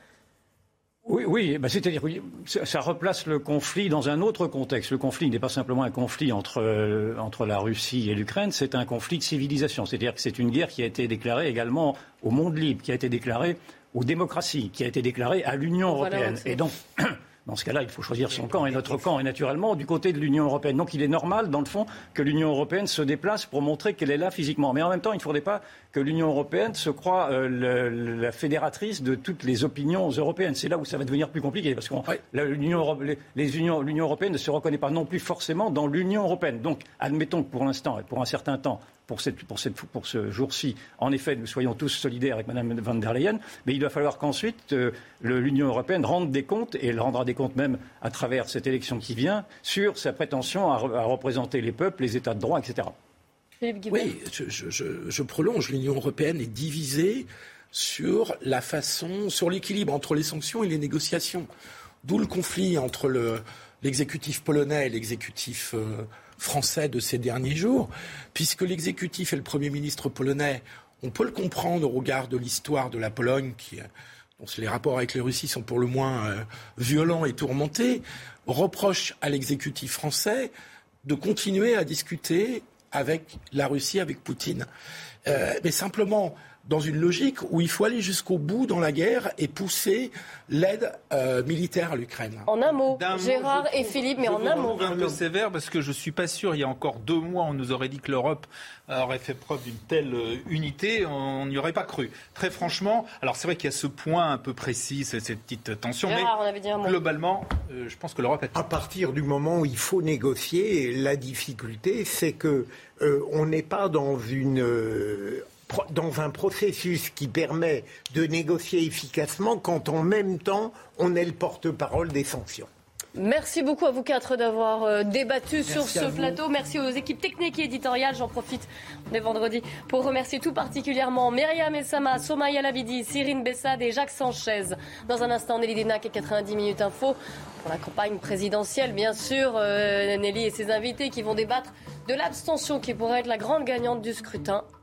Speaker 18: oui, oui bah, c'est-à-dire ça, ça replace le conflit dans un autre contexte. Le conflit n'est pas simplement un conflit entre, euh, entre la Russie et l'Ukraine, c'est un conflit de civilisation. C'est-à-dire que c'est une guerre qui a été déclarée également au monde libre, qui a été déclarée aux démocraties, qui a été déclarée à l'Union européenne. et donc, Dans ce cas-là, il faut choisir son camp et notre camp est naturellement du côté de l'Union européenne. Donc il est normal, dans le fond, que l'Union européenne se déplace pour montrer qu'elle est là physiquement. Mais en même temps, il ne faudrait pas que l'Union européenne se croit euh, la fédératrice de toutes les opinions européennes. C'est là où ça va devenir plus compliqué, parce que l'Union européenne ne se reconnaît pas non plus forcément dans l'Union européenne. Donc, admettons que pour l'instant, et pour un certain temps, pour, cette, pour, cette, pour ce jour-ci, en effet, nous soyons tous solidaires avec Mme van der Leyen, mais il va falloir qu'ensuite euh, l'Union européenne rende des comptes, et elle rendra des comptes même à travers cette élection qui vient, sur sa prétention à, à représenter les peuples, les États de droit, etc.
Speaker 17: Oui, je, prolonge. L'Union européenne est divisée sur la façon, sur l'équilibre entre les sanctions et les négociations. D'où le conflit entre l'exécutif polonais et l'exécutif euh, français de ces derniers jours, puisque l'exécutif et le Premier ministre polonais, on peut le comprendre au regard de l'histoire de la Pologne, qui, dont les rapports avec les Russie sont pour le moins euh, violents et tourmentés, reprochent à l'exécutif français de continuer à discuter avec la Russie, avec Poutine. Euh, mais simplement, dans une logique où il faut aller jusqu'au bout dans la guerre et pousser l'aide euh, militaire à l'Ukraine.
Speaker 12: En un mot, Gérard et Philippe, mais en un mot.
Speaker 19: un peu sévère parce que je suis pas sûr. Il y a encore deux mois, on nous aurait dit que l'Europe aurait fait preuve d'une telle euh, unité, on n'y aurait pas cru. Très franchement, alors c'est vrai qu'il y a ce point un peu précis, cette petite tension,
Speaker 12: Gérard, mais
Speaker 19: globalement, euh, je pense que l'Europe est...
Speaker 13: À partir du moment où il faut négocier, la difficulté, c'est que on n'est pas dans une dans un processus qui permet de négocier efficacement quand en même temps on est le porte-parole des sanctions.
Speaker 12: Merci beaucoup à vous quatre d'avoir euh, débattu sur ce plateau. Merci aux équipes techniques et éditoriales. J'en profite, on est vendredi, pour remercier tout particulièrement Myriam Essama, Somaya Labidi, Cyrine Bessade et Jacques Sanchez. Dans un instant, Nelly Denac et 90 minutes info pour la campagne présidentielle, bien sûr. Euh, Nelly et ses invités qui vont débattre de l'abstention qui pourrait être la grande gagnante du scrutin